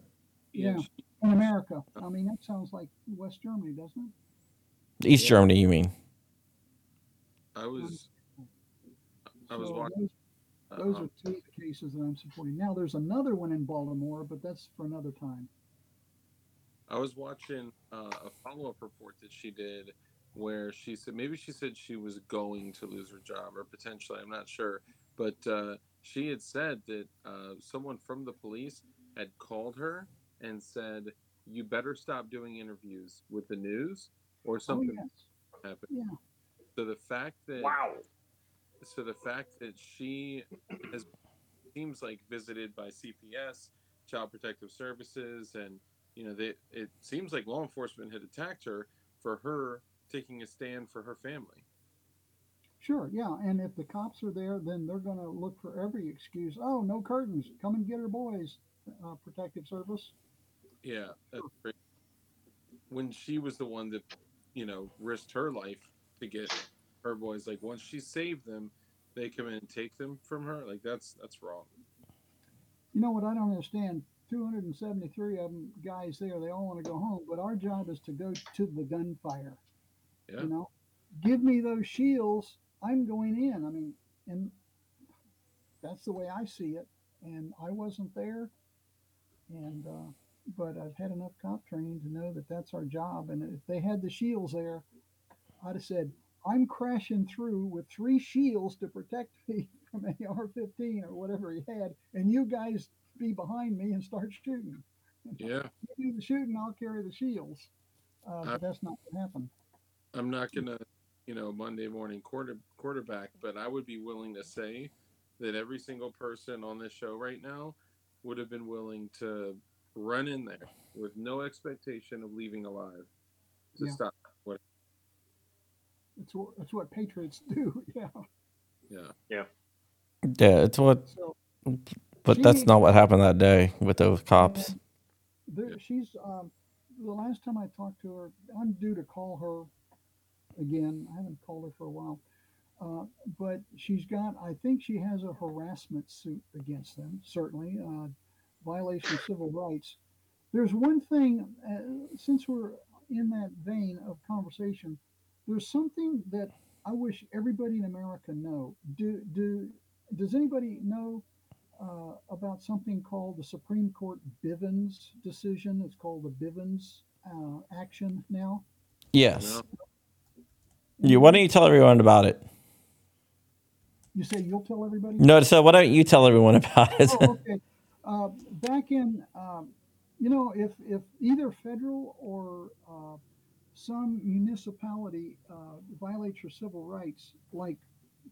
Yeah. She- in America. I mean, that sounds like West Germany, doesn't it? East Yeah. Germany, you mean? I was. I was So watching. Those, those um, are two of the cases that I'm supporting. Now, there's another one in Baltimore, but that's for another time. I was watching uh, a follow up report that she did where she said maybe she said she was going to lose her job or potentially, I'm not sure. But uh, she had said that uh, someone from the police had called her and said, You better stop doing interviews with the news or something Oh, yes. happened. Yeah. So the fact that Wow. so the fact that she has seems like visited by CPS, Child Protective Services, and you know they, it seems like law enforcement had attacked her for her taking a stand for her family. Sure, yeah. And if the cops are there, then they're going to look for every excuse. Oh, no curtains. Come and get her boys. Uh, protective service. Yeah. When she was the one that, you know, risked her life to get her boys, like once she saved them, they come in and take them from her. Like that's that's wrong. You know what? I don't understand. 273 of them guys there, they all want to go home, but our job is to go to the gunfire. Yeah. You know, give me those shields. I'm going in. I mean, and that's the way I see it. And I wasn't there, and uh, but I've had enough cop training to know that that's our job. And if they had the shields there, I'd have said, I'm crashing through with three shields to protect me from an AR-15 or whatever he had, and you guys be behind me and start shooting. Yeah. You do the shooting, I'll carry the shields. Uh, but that's not what happened. I'm not gonna, you know, Monday morning quarter quarterback, but I would be willing to say that every single person on this show right now would have been willing to run in there with no expectation of leaving alive to Yeah. stop what It's what it's what patriots do. Yeah. yeah. Yeah, Yeah, it's what, So but She that's not what happened that day with those cops. there, she's um, the last time I talked to her, I'm due to call her again. I haven't called her for a while. Uh, but she's got, I think she has a harassment suit against them, certainly, uh, violation of civil rights. There's one thing, uh, since we're in that vein of conversation, there's something that I wish everybody in America know. Do, do, does anybody know uh, about something called the Supreme Court Bivens decision? It's called the Bivens uh, action now. Yes. No. You, why don't you tell everyone about it? You say you'll tell everybody? No, so why don't you tell everyone about it? oh, okay. Uh, back in, um, you know, if, if either federal or uh, some municipality uh, violates your civil rights, like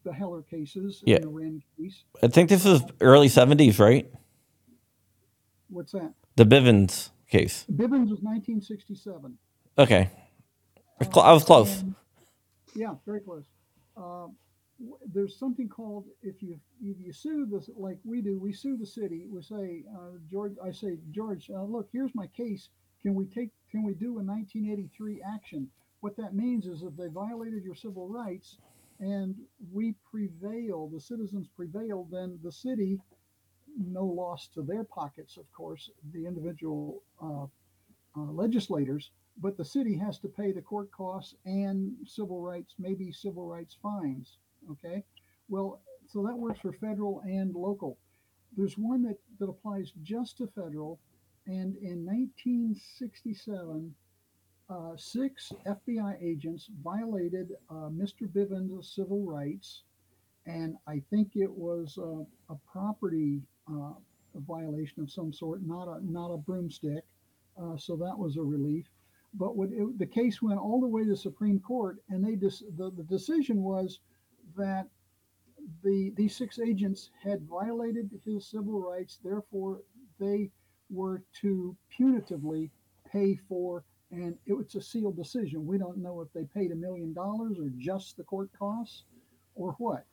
the Heller cases Yeah. and the Wrenn case, I think this is early 70s, right? what's that? The Bivens case. Bivens was 1967. Okay. I was close. Yeah, very close. Uh, there's something called if you if you sue this like we do, we sue the city. We say uh, George, I say George, uh, look, here's my case. Can we take? Can we do a 1983 action? What that means is if they violated your civil rights and we prevail, the citizens prevail, then the city, no loss to their pockets, of course, the individual uh, uh, legislators, but the city has to pay the court costs and civil rights, maybe civil rights fines. Okay. Well, so that works for federal and local. There's one that, that applies just to federal. And in 1967, uh, six FBI agents violated uh, Mr. Bivens' civil rights. And I think it was a property uh, violation of some sort, not a, not a broomstick. Uh, so that was a relief but it, the case went all the way to the Supreme Court, and they just the, the decision was that the these six agents had violated his civil rights, therefore they were to punitively pay for, and it was a sealed decision. We don't know if they paid a million dollars or just the court costs or what,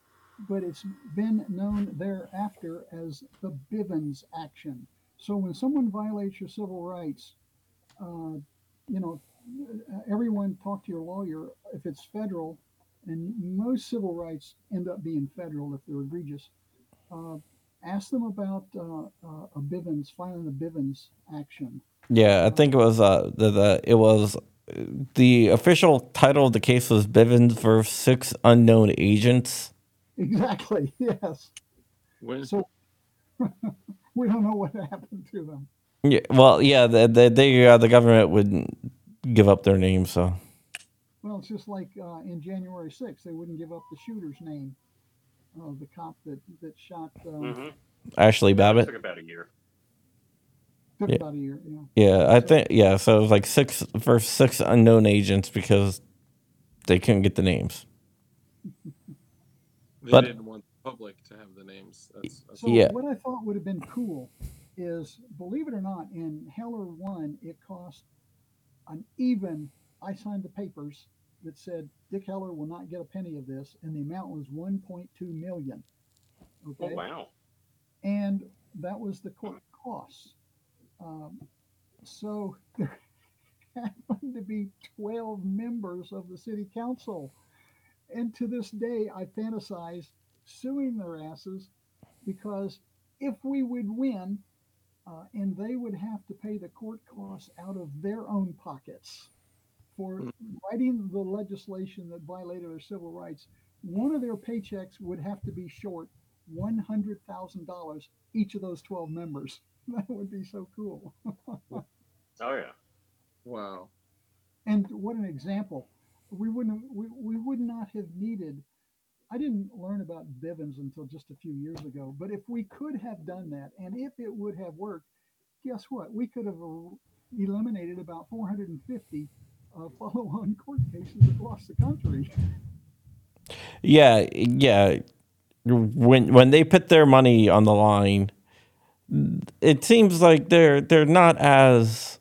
but it's been known thereafter as the Bivens action. So when someone violates your civil rights, uh, you know, everyone talk to your lawyer if it's federal, and most civil rights end up being federal if they're egregious. Uh, ask them about uh, uh, a Bivens, filing a Bivens action. Yeah, I think it was uh the, the it was the official title of the case was Bivens versus six unknown agents. Exactly. Yes. When So we don't know what happened to them. Yeah, well, yeah, the the they, uh, the government wouldn't give up their name, so Well, it's just like uh, in January 6th, they wouldn't give up the shooter's name, uh, the cop that that shot. Uh, Mm-hmm. Ashley It Babbitt. took about a year. Took Yeah. about a year. Yeah. Yeah, I think yeah. So it was like six versus six unknown agents because they couldn't get the names. they But- didn't want the public to have the names. That's, that's So Yeah. what I thought would have been cool is, believe it or not, in Heller one, it cost an even. I signed the papers, that said Dick Heller will not get a penny of this, and the amount was 1.2 million. Oh wow. and that was the court costs. Um, so there happened to be 12 members of the city council, and to this day, I fantasize suing their asses because if we would win, uh, and they would have to pay the court costs out of their own pockets for Mm. writing the legislation that violated their civil rights. One of their paychecks would have to be short $100,000 each of those 12 members. That would be so cool. Oh yeah. Wow. And what an example. We wouldn't have, we, we would not have needed I didn't learn about Bivens until just a few years ago, but if we could have done that and if it would have worked, guess what? We could have eliminated about 450 uh, follow-on court cases across the country. Yeah, yeah. When when they put their money on the line, it seems like they're they're not as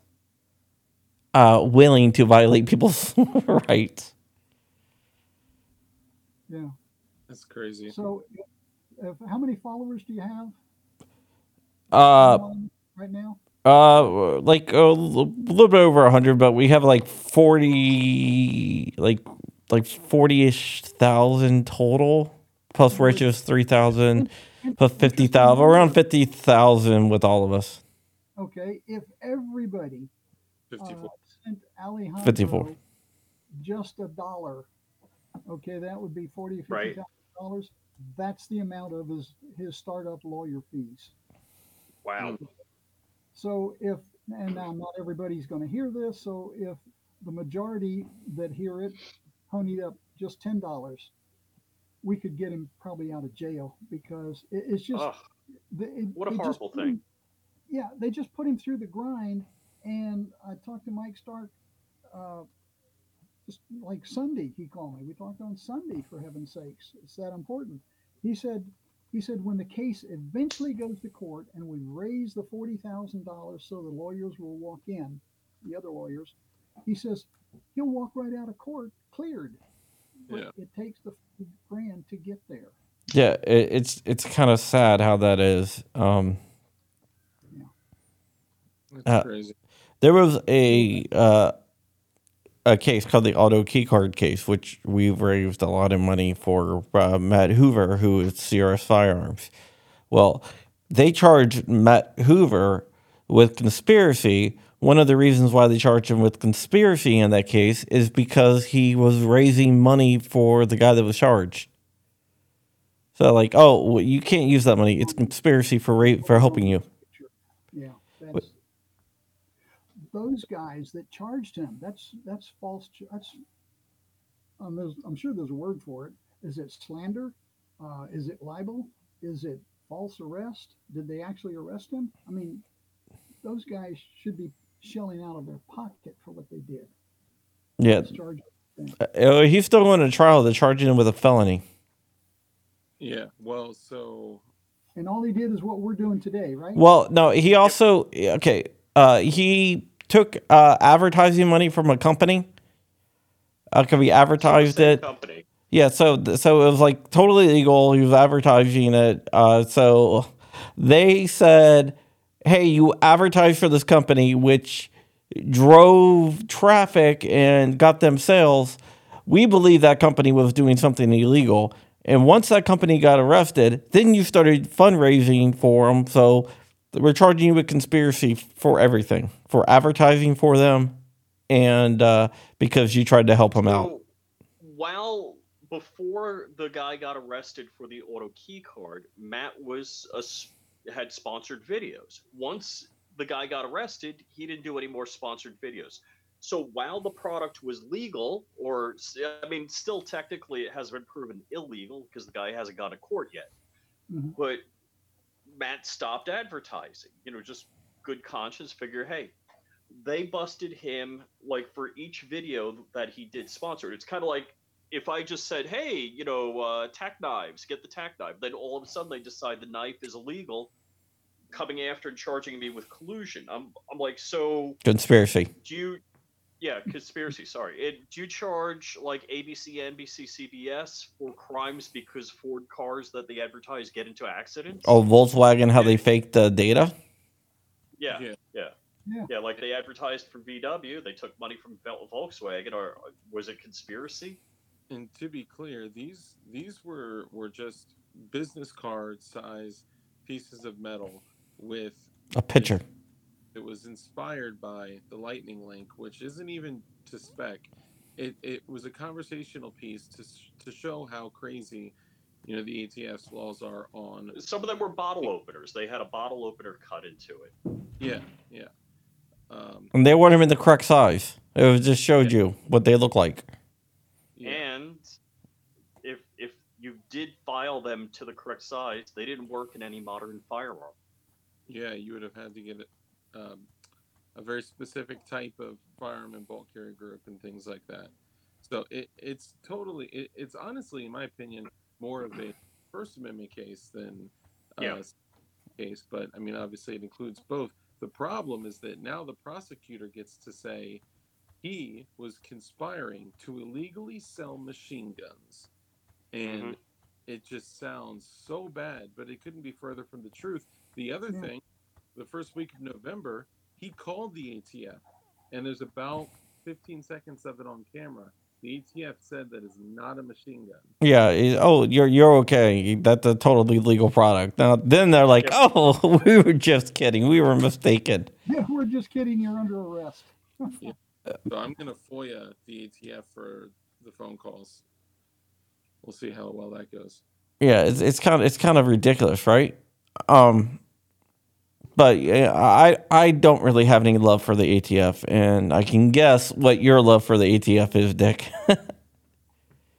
uh, willing to violate people's rights. Yeah. That's crazy. So, if, if, how many followers do you have Uh, right now? Uh, like a little bit over a hundred, but we have like forty, like like forty ish thousand total. Plus Rich's three thousand, plus fifty thousand, around fifty thousand with all of us. Okay, if everybody uh, 54. sent Alejandro 54. just a dollar, okay, that would be forty or fifty Right. dollars. That's the amount of his his startup lawyer fees. Wow. So if and now not everybody's going to hear this, so if the majority that hear it ponied up just ten dollars, we could get him probably out of jail because it, it's just Ugh, the, it, what a horrible thing. him- yeah, they just put him through the grind. And I talked to Mike Stark, uh, just like Sunday, he called me. We talked on Sunday, for heaven's sakes. It's that important. He said, he said, when the case eventually goes to court and we raise the $40,000 so the lawyers will walk in, the other lawyers, he says, he'll walk right out of court cleared. But Yeah. it takes the 40 grand to get there. Yeah, it, it's it's kind of sad how that is. Um, That's Uh, crazy. there was a uh, a case called the auto key card case, which we've raised a lot of money for uh, Matt Hoover, who is CRS Firearms. Well, they charged Matt Hoover with conspiracy. One of the reasons why they charged him with conspiracy in that case is because he was raising money for the guy that was charged. So, like, oh, well, you can't use that money. It's conspiracy for ra- for helping you. Yeah, that's those guys that charged him. That's that's false. That's um, I'm sure there's a word for it. Is it slander? Uh, is it libel? Is it false arrest? Did they actually arrest him? I mean, those guys should be shelling out of their pocket for what they did. Yeah, Let's charge them. Uh, he's still going to trial. They're charging him with a felony. Yeah. Well, so And all he did is what we're doing today, right? Well, no, he also okay. Uh, he took uh, advertising money from a company. Uh, could we advertised it? Company. Yeah, so so it was like totally legal. He was advertising it. Uh, so they said, "Hey, you advertised for this company, which drove traffic and got them sales. We believe that company was doing something illegal." And once that company got arrested, then you started fundraising for them. So we're charging you with conspiracy for everything, for advertising for them, and uh, because you tried to help them out. So, while before the guy got arrested for the auto key card, Matt was a s had sponsored videos. Once the guy got arrested, he didn't do any more sponsored videos. So while the product was legal, or I mean, still technically it has been proven illegal because the guy hasn't gone to court yet. Mhm. But Matt stopped advertising. You know, just good conscience. Figure, hey, they busted him like for each video that he did sponsored. It's kind of like if I just said, "Hey, you know, uh, tack knives, get the tack knife," then all of a sudden they decide the knife is illegal, coming after and charging me with collusion. I'm, I'm like, so Conspiracy. do you? Yeah, conspiracy. Sorry. It, do you charge like ABC, NBC, CBS for crimes because Ford cars that they advertise get into accidents? Oh, Volkswagen, how they fake the data? yeah, Yeah. yeah, Yeah. yeah. Like they advertised for VW, they took money from Volkswagen, or uh, was it conspiracy? And to be clear, these these were were just business card size pieces of metal with A picture. It was inspired by the lightning link which isn't even to spec it, it was a conversational piece to, to show how crazy you know the atf's laws are on Some of them were bottle openers. They had a bottle opener cut into it. yeah yeah um, And they weren't even the correct size. It just showed you what they look like. And if if you did file them to the correct size, they didn't work in any modern firearm. yeah you would have had to get um, a very specific type of firearm and bolt carrier group and things like that so it, it's totally it, it's honestly in my opinion more of a first amendment case than uh, Yeah. case but i mean obviously it includes both the problem is that now the prosecutor gets to say he was conspiring to illegally sell machine guns and Mhm. it just sounds so bad but it couldn't be further from the truth the other Yeah. thing the first week of november he called the atf and there's about 15 seconds of it on camera the atf said that is not a machine gun Yeah. oh, you're you're okay. That's a totally legal product. Now then they're like, Yep. oh, we were just kidding. We were mistaken. Yeah, we're just kidding. You're under arrest. so i'm going to foia the atf for the phone calls we'll see how well that goes Yeah, it's it's kind of it's kind of ridiculous, right? Um, but I I don't really have any love for the ATF, and I can guess what your love for the ATF is, Dick.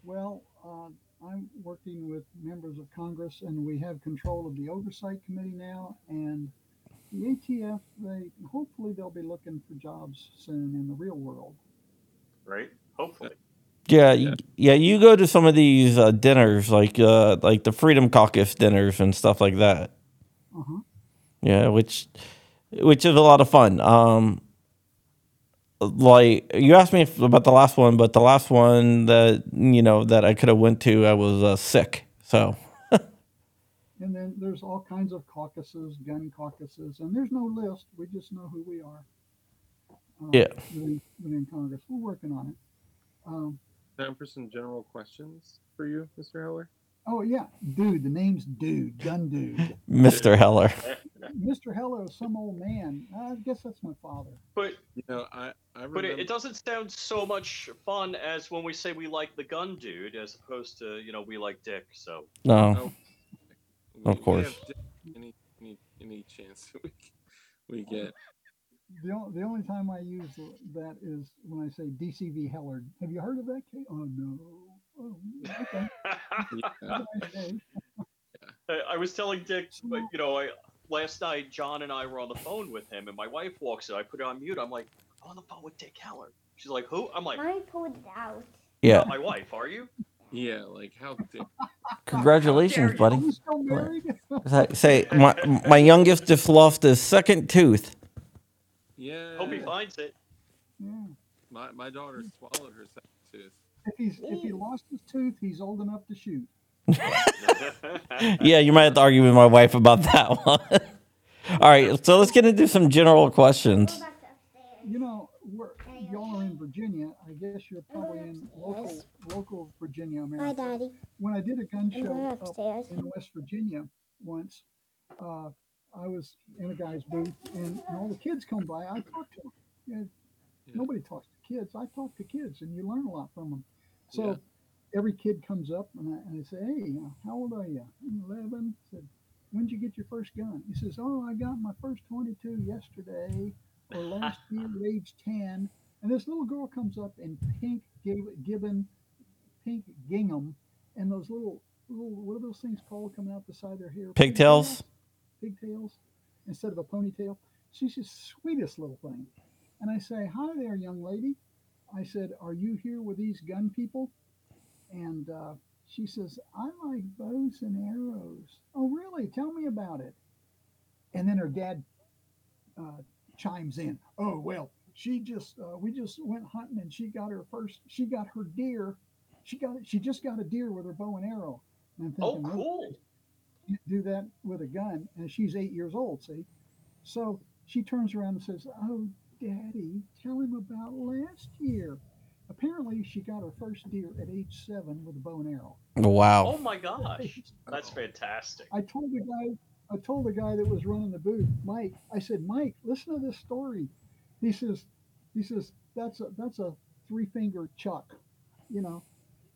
Well, uh, I'm working with members of Congress, and we have control of the Oversight Committee now. And the ATF, they hopefully they'll be looking for jobs soon in the real world. Right? Hopefully. yeah, you, yeah, you go to some of these uh, dinners, like uh, like the Freedom Caucus dinners and stuff like that. Uh huh. Yeah, which which is a lot of fun. Um, like you asked me if, about the last one, but the last one that you know that I could have went to, I was uh, sick. So And then there's all kinds of caucuses, gun caucuses, and there's no list. We just know who we are. Uh, Yeah. Within, within Congress, we're working on it. Um, time for some general questions for you mr heller oh yeah, dude. The name's Dude, Gun Dude. Mr. Heller. Mr. Hello, some old man. I guess that's my father. But you know i i remember but it, it doesn't sound so much fun as when we say we like the gun dude, as opposed to you know we like Dick. So No, we- of we course. have any any any chance we we get The, o- the only time I use that is when I say DC v. Heller. Have you heard of that case? Oh, no. Oh, okay. yeah. Have a nice day. I I was telling Dick, but you know, I last night John and I were on the phone with him, and my wife walks in. I put it on mute. I'm like, I'm on the phone with Dick Heller. She's like, who? I'm like, I pulled it out. yeah. not my wife. Are you? Yeah, like how dare Congratulations, you. buddy. Are you still married? Say- Say my my youngest just lost his second tooth. Yeah. Hope he finds it. yeah. My my daughter swallowed her second tooth. If he's if he lost his tooth, he's old enough to shoot. Yeah, you might have to argue with my wife about that one. All right, so let's get into some general questions. Go back to upstairs. You know, we're, y'all are in Virginia. I guess you're probably in local local Virginia, Hi, America. Daddy. When I did a gun show up in West Virginia once, uh, I was in a guy's booth, and, and all the kids come by. I talk to them. You know, Yeah. Nobody talks to kids. I talk to kids, and you learn a lot from them. So Yeah. Every kid comes up, and I, and I say, "Hey, how old are you?" "I'm 11. I said, "When'd you get your first gun?" He says, "Oh, I got my first 22 yesterday, or last year, at age 10." And this little girl comes up in pink gib- gibbon, pink gingham, and those little little what are those things called coming out the side of their hair? Pigtails? Pigtails instead of a ponytail. She's the sweetest little thing. And I say, Hi there, young lady. I said, Are you here with these gun people? And uh, she says, I like bows and arrows. Oh, really? Tell me about it. And then her dad uh, chimes in, Oh, well, she just uh, we just went hunting and she got her first she got her deer she got she just got a deer with her bow and arrow and I'm Oh, thinking, cool. you do that with a gun and she's eight years old see so she turns around and says oh daddy tell him about last year apparently she got her first deer at age seven with a bow and arrow Wow! Oh my gosh, that's fantastic. I told the guy, I told the guy that was running the booth, Mike. I said, Mike, listen to this story. He says, he says that's a that's a three finger chuck. You know,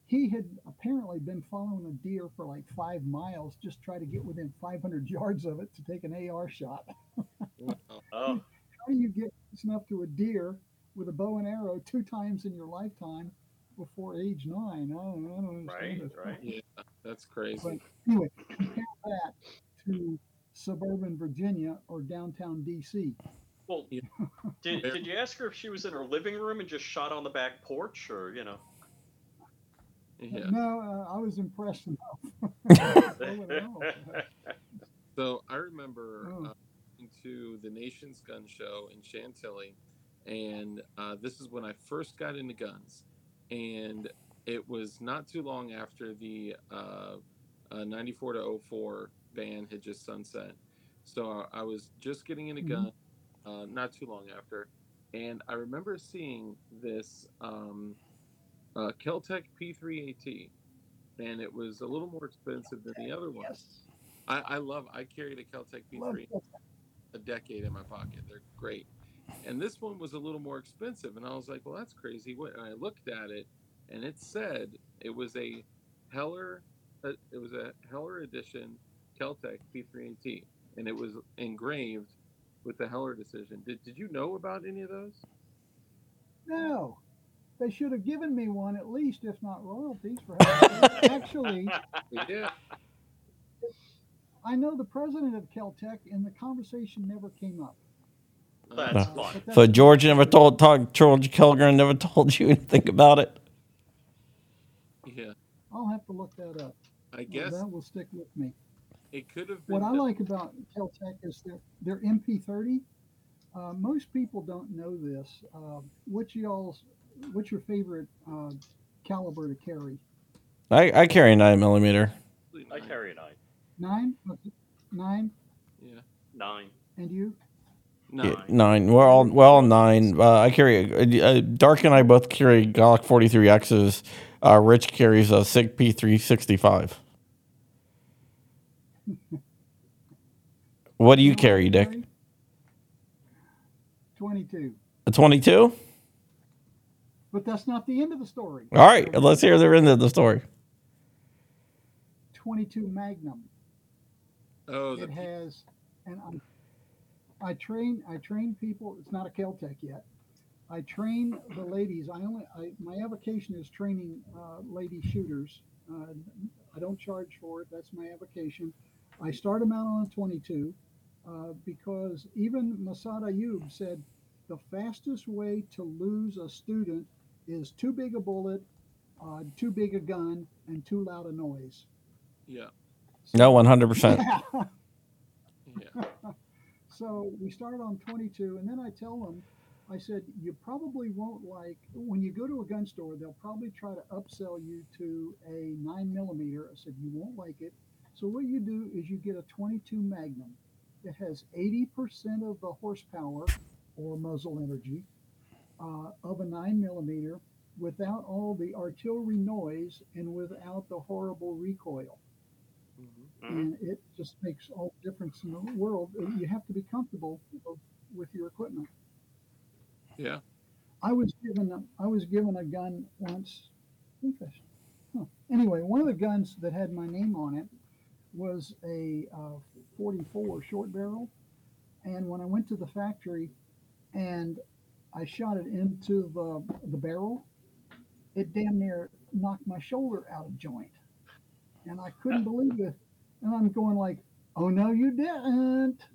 he had apparently been following a deer for like five miles, just try to get within 500 yards of it to take an AR shot. Oh, How do you get close enough to a deer with a bow and arrow two times in your lifetime before age nine? I don't, I don't understand right, this. right. Yeah, that's crazy. But anyway, compare that to suburban Virginia or downtown DC. Well, Yeah. did, did you ask her if she was in her living room and just shot on the back porch, or you know? Yeah. No, uh, I was impressed enough. So I remember Oh. uh, going to the Nation's Gun Show in Chantilly, and uh, this is when I first got into guns, and it was not too long after the uh, uh, 94 to 04 ban had just sunset. So I was just getting into Mhm. gun, uh, not too long after, and I remember seeing this um, uh, Keltec P3AT, and it was a little more expensive than the other ones. Yes. I, I love. I carried a Keltec Love P3 that. a decade in my pocket. They're great, and this one was a little more expensive. And I was like, "Well, that's crazy." What? And I looked at it, and it said it was a Heller. uh, It was a Heller edition Keltec P3AT, and it was engraved with the Heller decision. Did Did you know about any of those? No, they should have given me one at least, if not royalties for having it. Actually, Yeah. I know the president of Keltec, and the conversation never came up. That's Uh, fine. but So George never told talk, George Kellgren never told you anything about it. Yeah. I'll have to look that up. I guess that will stick with me. it could have been. What I like about Keltec is their their MP30. Uh, most people don't know this. Uh, what's y'all's what's your favorite uh, caliber to carry? I, I carry a nine millimeter. I carry a nine, Nine, nine, Yeah. nine, and you? No. Yeah, nine. We're all well nine. Uh, I carry a, uh, Dark and I both carry Glock 43Xs. Uh, Rich carries a SIG P365. What do you carry, Dick? Twenty-two. A 22? But that's not the end of the story. All right, let's hear the end of the story. 22 Magnum. Oh, the it has, and I, I train, I train people. It's not a Keltec yet. I train the ladies. I only, I, my avocation is training uh, lady shooters. Uh, I don't charge for it. That's my avocation. I start them out on a 22 uh, because even Massad Ayoob said the fastest way to lose a student is too big a bullet, uh, too big a gun, and too loud a noise. yeah. No, 100%. Yeah. Yeah. So we start on 22, and then I tell them, I said, you probably won't like when you go to a gun store. They'll probably try to upsell you to a nine millimeter. I said you won't like it. So what you do is you get a 22 Magnum. It has 80% of the horsepower or muzzle energy uh, of a nine millimeter, without all the artillery noise and without the horrible recoil Mhm. Mhm. and it just makes all the difference in the world. You have to be comfortable with- your equipment. Yeah. I was given a, I was given a gun once. I think I should- huh. Anyway, one of the guns that had my name on it was a uh, 44 short barrel, and when I went to the factory and I shot it into the the barrel, it damn near knocked my shoulder out of joint, and I couldn't believe it. And I'm going like, "Oh no, you didn't!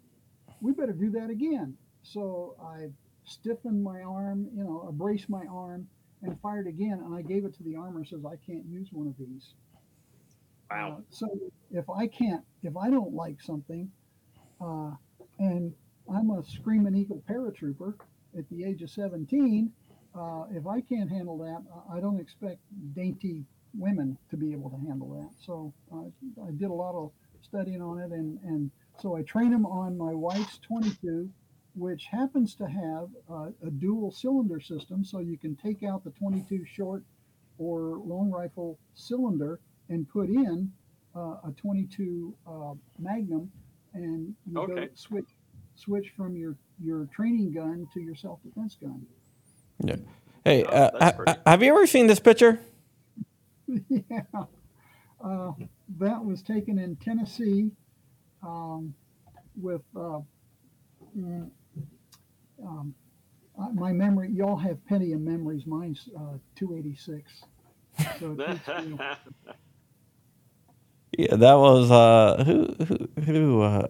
We better do that again." So I stiffened my arm, you know, I braced my arm and fired again. And I gave it to the armor. Says I can't use one of these. Wow. Uh, so if I can't, if I don't like something, uh, and I'm a screaming eagle paratrooper, and I can't use one of these, at the age of 17, uh, if I can't handle that, I don't expect dainty women to be able to handle that. So uh, I did a lot of studying on it, and and so I train them on my wife's 22, which happens to have uh, a dual cylinder system, so you can take out the 22 short or long rifle cylinder and put in uh, a 22 uh, Magnum, and you go switch switch from your your training gun to your self defense gun. Yeah. Hey, Oh, uh, that's ha- have you ever seen this picture? yeah, uh, that was taken in Tennessee um, with uh, mm, um, uh, my memory. Y'all have Pentium memories. Mine's uh, 286. So it takes me- Yeah, that was uh, who who who uh,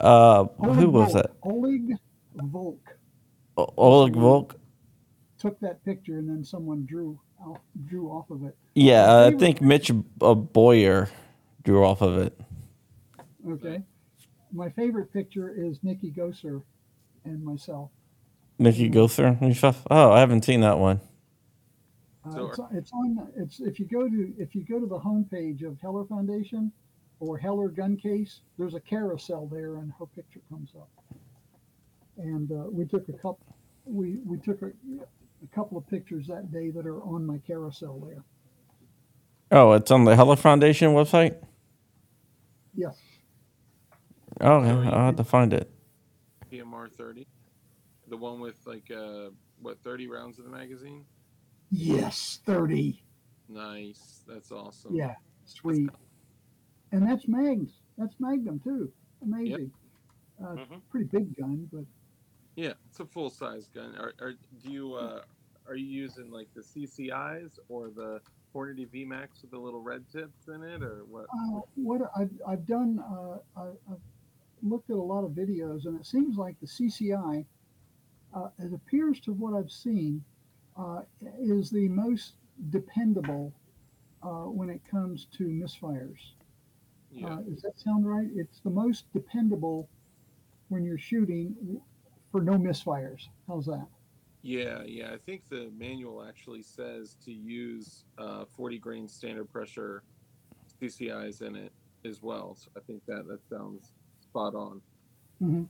uh, who Oleg was Volk- that? Oleg Volk O- Oleg Volk. took that picture and then someone drew off, drew off of it. Yeah, My I think Mitch uh, Boyer drew off of it. Okay. My favorite picture is Nikki Goeser and myself. Nikki Goeser and stuff. Oh, I haven't seen that one. Uh, So it's, it's on. It's if you go to if you go to the homepage of Heller Foundation or Heller Gun Case, there's a carousel there, and her picture comes up. And uh, we took a couple. We we took a, a couple of pictures that day that are on my carousel there. Oh, it's on the Heller Foundation website. Yes. Oh, okay, I'll have to find it. PMR 30, the one with like uh, what 30 rounds of the magazine. Yes. Thirty. Nice, that's awesome. Yeah. Sweet. And that's Magnum. That's Magnum too. Amazing. Uh, Mhm. Pretty big gun, but Yeah, it's a full size gun. Are, are do you uh, are you using like the CCIs or the Hornady VMAX with the little red tips in it, or what? Uh, what I've, I've done, uh, I, I've looked at a lot of videos, and it seems like the CCI, uh, it appears to what I've seen, uh, is the most dependable uh, when it comes to misfires. Yeah, Uh, does that sound right? It's the most dependable when you're shooting w- for no misfires. How's that? yeah, yeah. I think the manual actually says to use uh, 40 grain standard pressure CCIs in it as well. So I think that that sounds spot on. Mhm.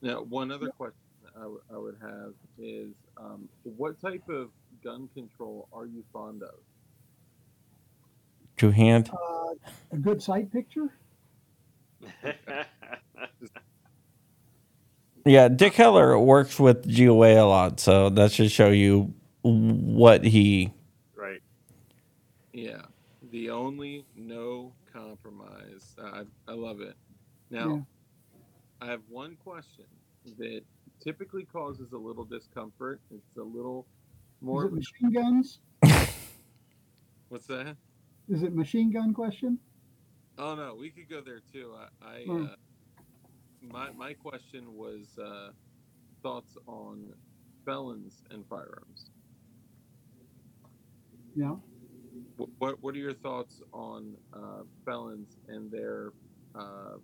Now, one other question I, w- I would have is, um, what type of gun control are you fond of? Two hand. Uh, a good sight picture? Yeah, Dick Heller works with GOA a lot, so that should show you what he. right. Yeah, the only no compromise. I, I love it. Now, I have one question that typically causes a little discomfort. It's a little Is more. it machine guns? What's that? Is it machine gun question? Oh no, we could go there too. I, I Hmm. uh, my my question was uh, thoughts on felons and firearms. Yeah. What what, what are your thoughts on uh, felons and their uh,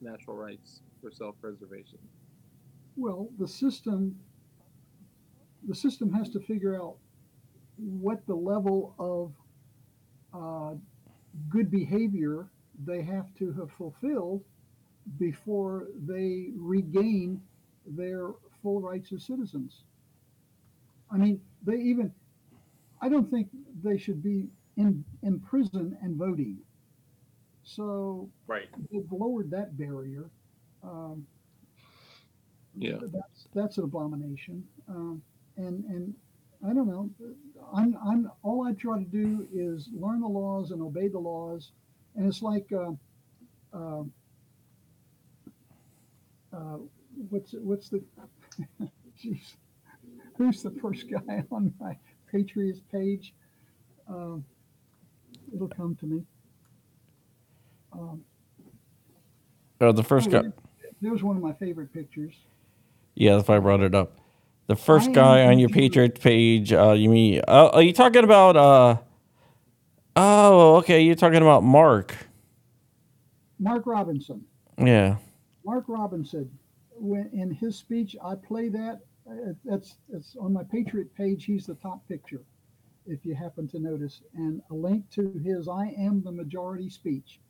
natural rights for self-preservation? Well, the system, the system has to figure out what the level of uh, good behavior they have to have fulfilled before they regain their full rights as citizens. I mean, they even, I don't think they should be in, in prison and voting. So Right. they've lowered that barrier. Um, Yeah. that's that's an abomination. Um, and and I don't know. I'm I'm all I try to do is learn the laws and obey the laws. And it's like, uh, uh, uh, what's what's the, jeez, who's the first guy on my Patriots page? Um, it'll come to me. Um, Oh, the first guy. There's one of my favorite pictures. Yeah, that's why I brought it up. The first I guy on your Patriot page. Uh, you mean? Uh, are you talking about? Uh, oh, okay. You're talking about Mark. Mark Robinson. Yeah. Mark Robinson, when in his speech, I play that it, that's it's on my Patriot page. He's the top picture, if you happen to notice, and a link to his "I am the majority" speech.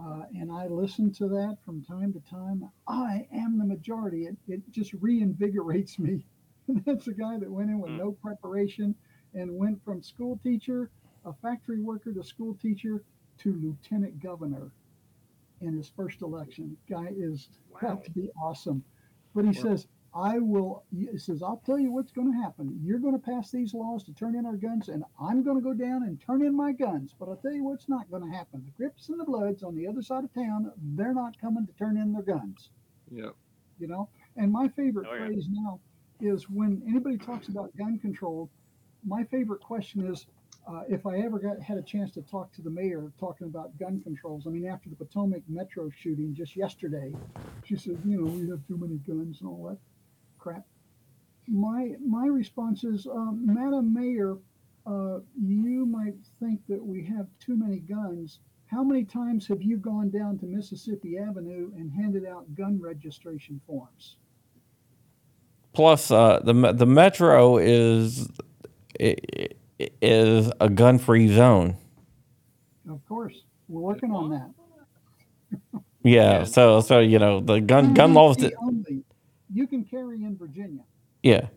Uh, and I listen to that from time to time. I am the majority. It, it just reinvigorates me. that's a guy that went in with Hmm. no preparation and went from school teacher, a factory worker, to school teacher to lieutenant governor in his first election. Guy is Wow. got to be awesome. But he says, I will, he says, I'll tell you what's going to happen. You're going to pass these laws to turn in our guns, and I'm going to go down and turn in my guns. But I'll tell you what's not going to happen. The Crips and the Bloods on the other side of town, they're not coming to turn in their guns, Yeah. you know? And my favorite Oh, yeah. phrase now is when anybody talks about gun control, my favorite question is, uh, if I ever got had a chance to talk to the mayor talking about gun controls, I mean, after the Potomac Metro shooting just yesterday, she said, you know, we have too many guns and all that crap. My my response is, um, Madam Mayor, uh, you might think that we have too many guns. How many times have you gone down to Mississippi Avenue and handed out gun registration forms? Plus, uh, the the metro is is a gun free zone. Of course, we're working on that. Yeah, Yeah. so so you know the gun gun laws. MDT di- only. You can carry in Virginia. Yeah,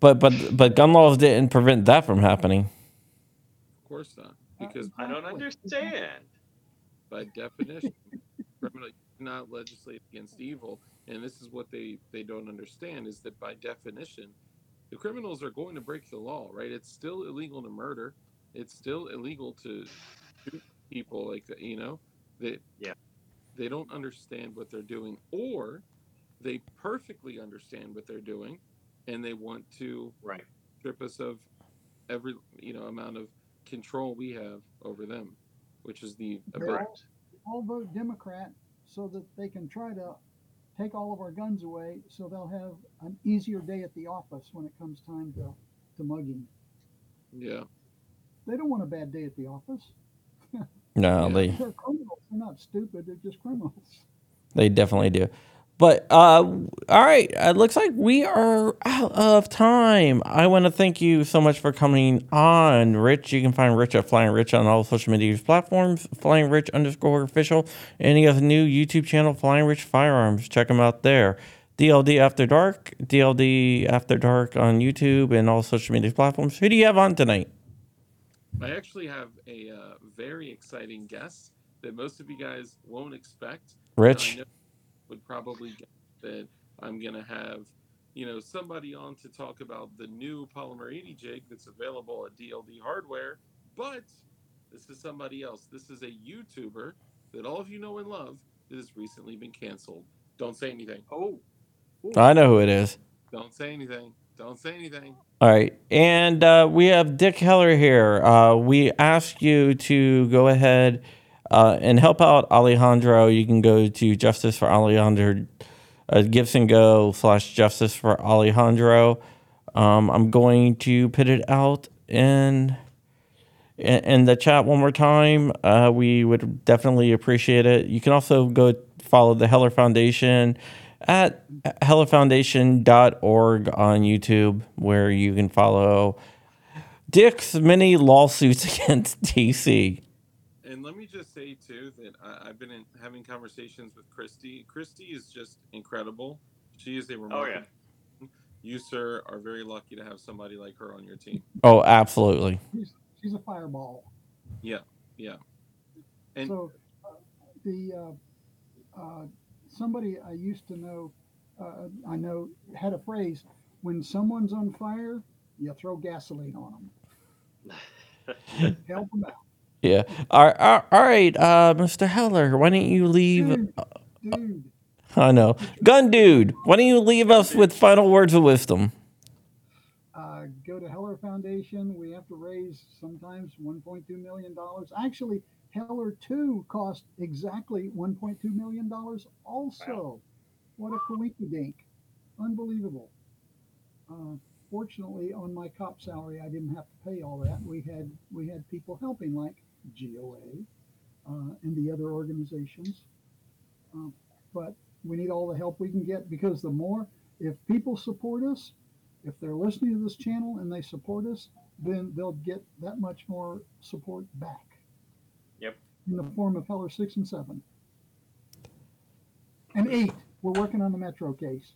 but but but gun laws didn't prevent that from happening. Of course not. Uh, Because I don't understand. by definition, criminal you cannot legislate against evil. And this is what they, they don't understand is that by definition, the criminals are going to break the law, right? It's still illegal to murder. It's still illegal to shoot people like that, you know? They, Yeah. They don't understand what they're doing, or they perfectly understand what they're doing, and they want to Right. strip us of every you know amount of control we have over them, which is the They're all, all vote Democrat so that they can try to take all of our guns away so they'll have an easier day at the office when it comes time to, to mugging. Yeah. They don't want a bad day at the office. No, Yeah. they They're criminals. They're not stupid. They're just criminals. they definitely do. But uh, all right, it looks like we are out of time. I want to thank you so much for coming on, Rich. You can find Rich at Flying Rich on all social media platforms, Flying Rich underscore official. And he has a new YouTube channel, Flying Rich Firearms. Check him out there. DLD After Dark, DLD After Dark on YouTube and all social media platforms. Who do you have on tonight? I actually have a uh, very exciting guest that most of you guys won't expect. Rich. know would probably guess that I'm gonna have, you know, somebody on to talk about the new Polymer 80 jig that's available at DLD Hardware. But this is somebody else. This is a YouTuber that all of you know and love that has recently been canceled. Don't say anything. Oh, I know who it is. Don't say anything. Don't say anything. All right. And uh, we have Dick Heller here. Uh, we ask you to go ahead uh, and help out Alejandro. You can go to Justice for Alejandro, uh, GiveSendGo slash Justice for Alejandro. Um, I'm going to put it out in, in the chat one more time. Uh, we would definitely appreciate it. You can also go follow the Heller Foundation at hellerfoundation.org on YouTube, where you can follow Dick's many lawsuits against DC. And let me just say too that I, I've been in, having conversations with Christy. Christy is just incredible. She is a remarkable. oh yeah. You, sir, are very lucky to have somebody like her on your team. Oh, absolutely. She's, she's a fireball. Yeah, yeah. And so uh, the uh, uh, somebody I used to know, uh, I know had a phrase: when someone's on fire, you throw gasoline on them, help them out. Yeah. All right, all all right uh, Mr. Heller, why don't you leave? Dude, dude, I know. Gun Dude, why don't you leave us with final words of wisdom? uh, go to Heller Foundation. We have to raise sometimes 1.2 million dollars. Actually, Heller 2 cost exactly 1.2 million dollars. Also, what a coinkydink! Unbelievable. Uh, fortunately, on my cop salary, I didn't have to pay all that. We had we had people helping, like GOA uh, and the other organizations. Um, but we need all the help we can get because the more if people support us, if they're listening to this channel and they support us, then they'll get that much more support back. Yep. In the form of Heller six and seven. And eight. We're working on the Metro case.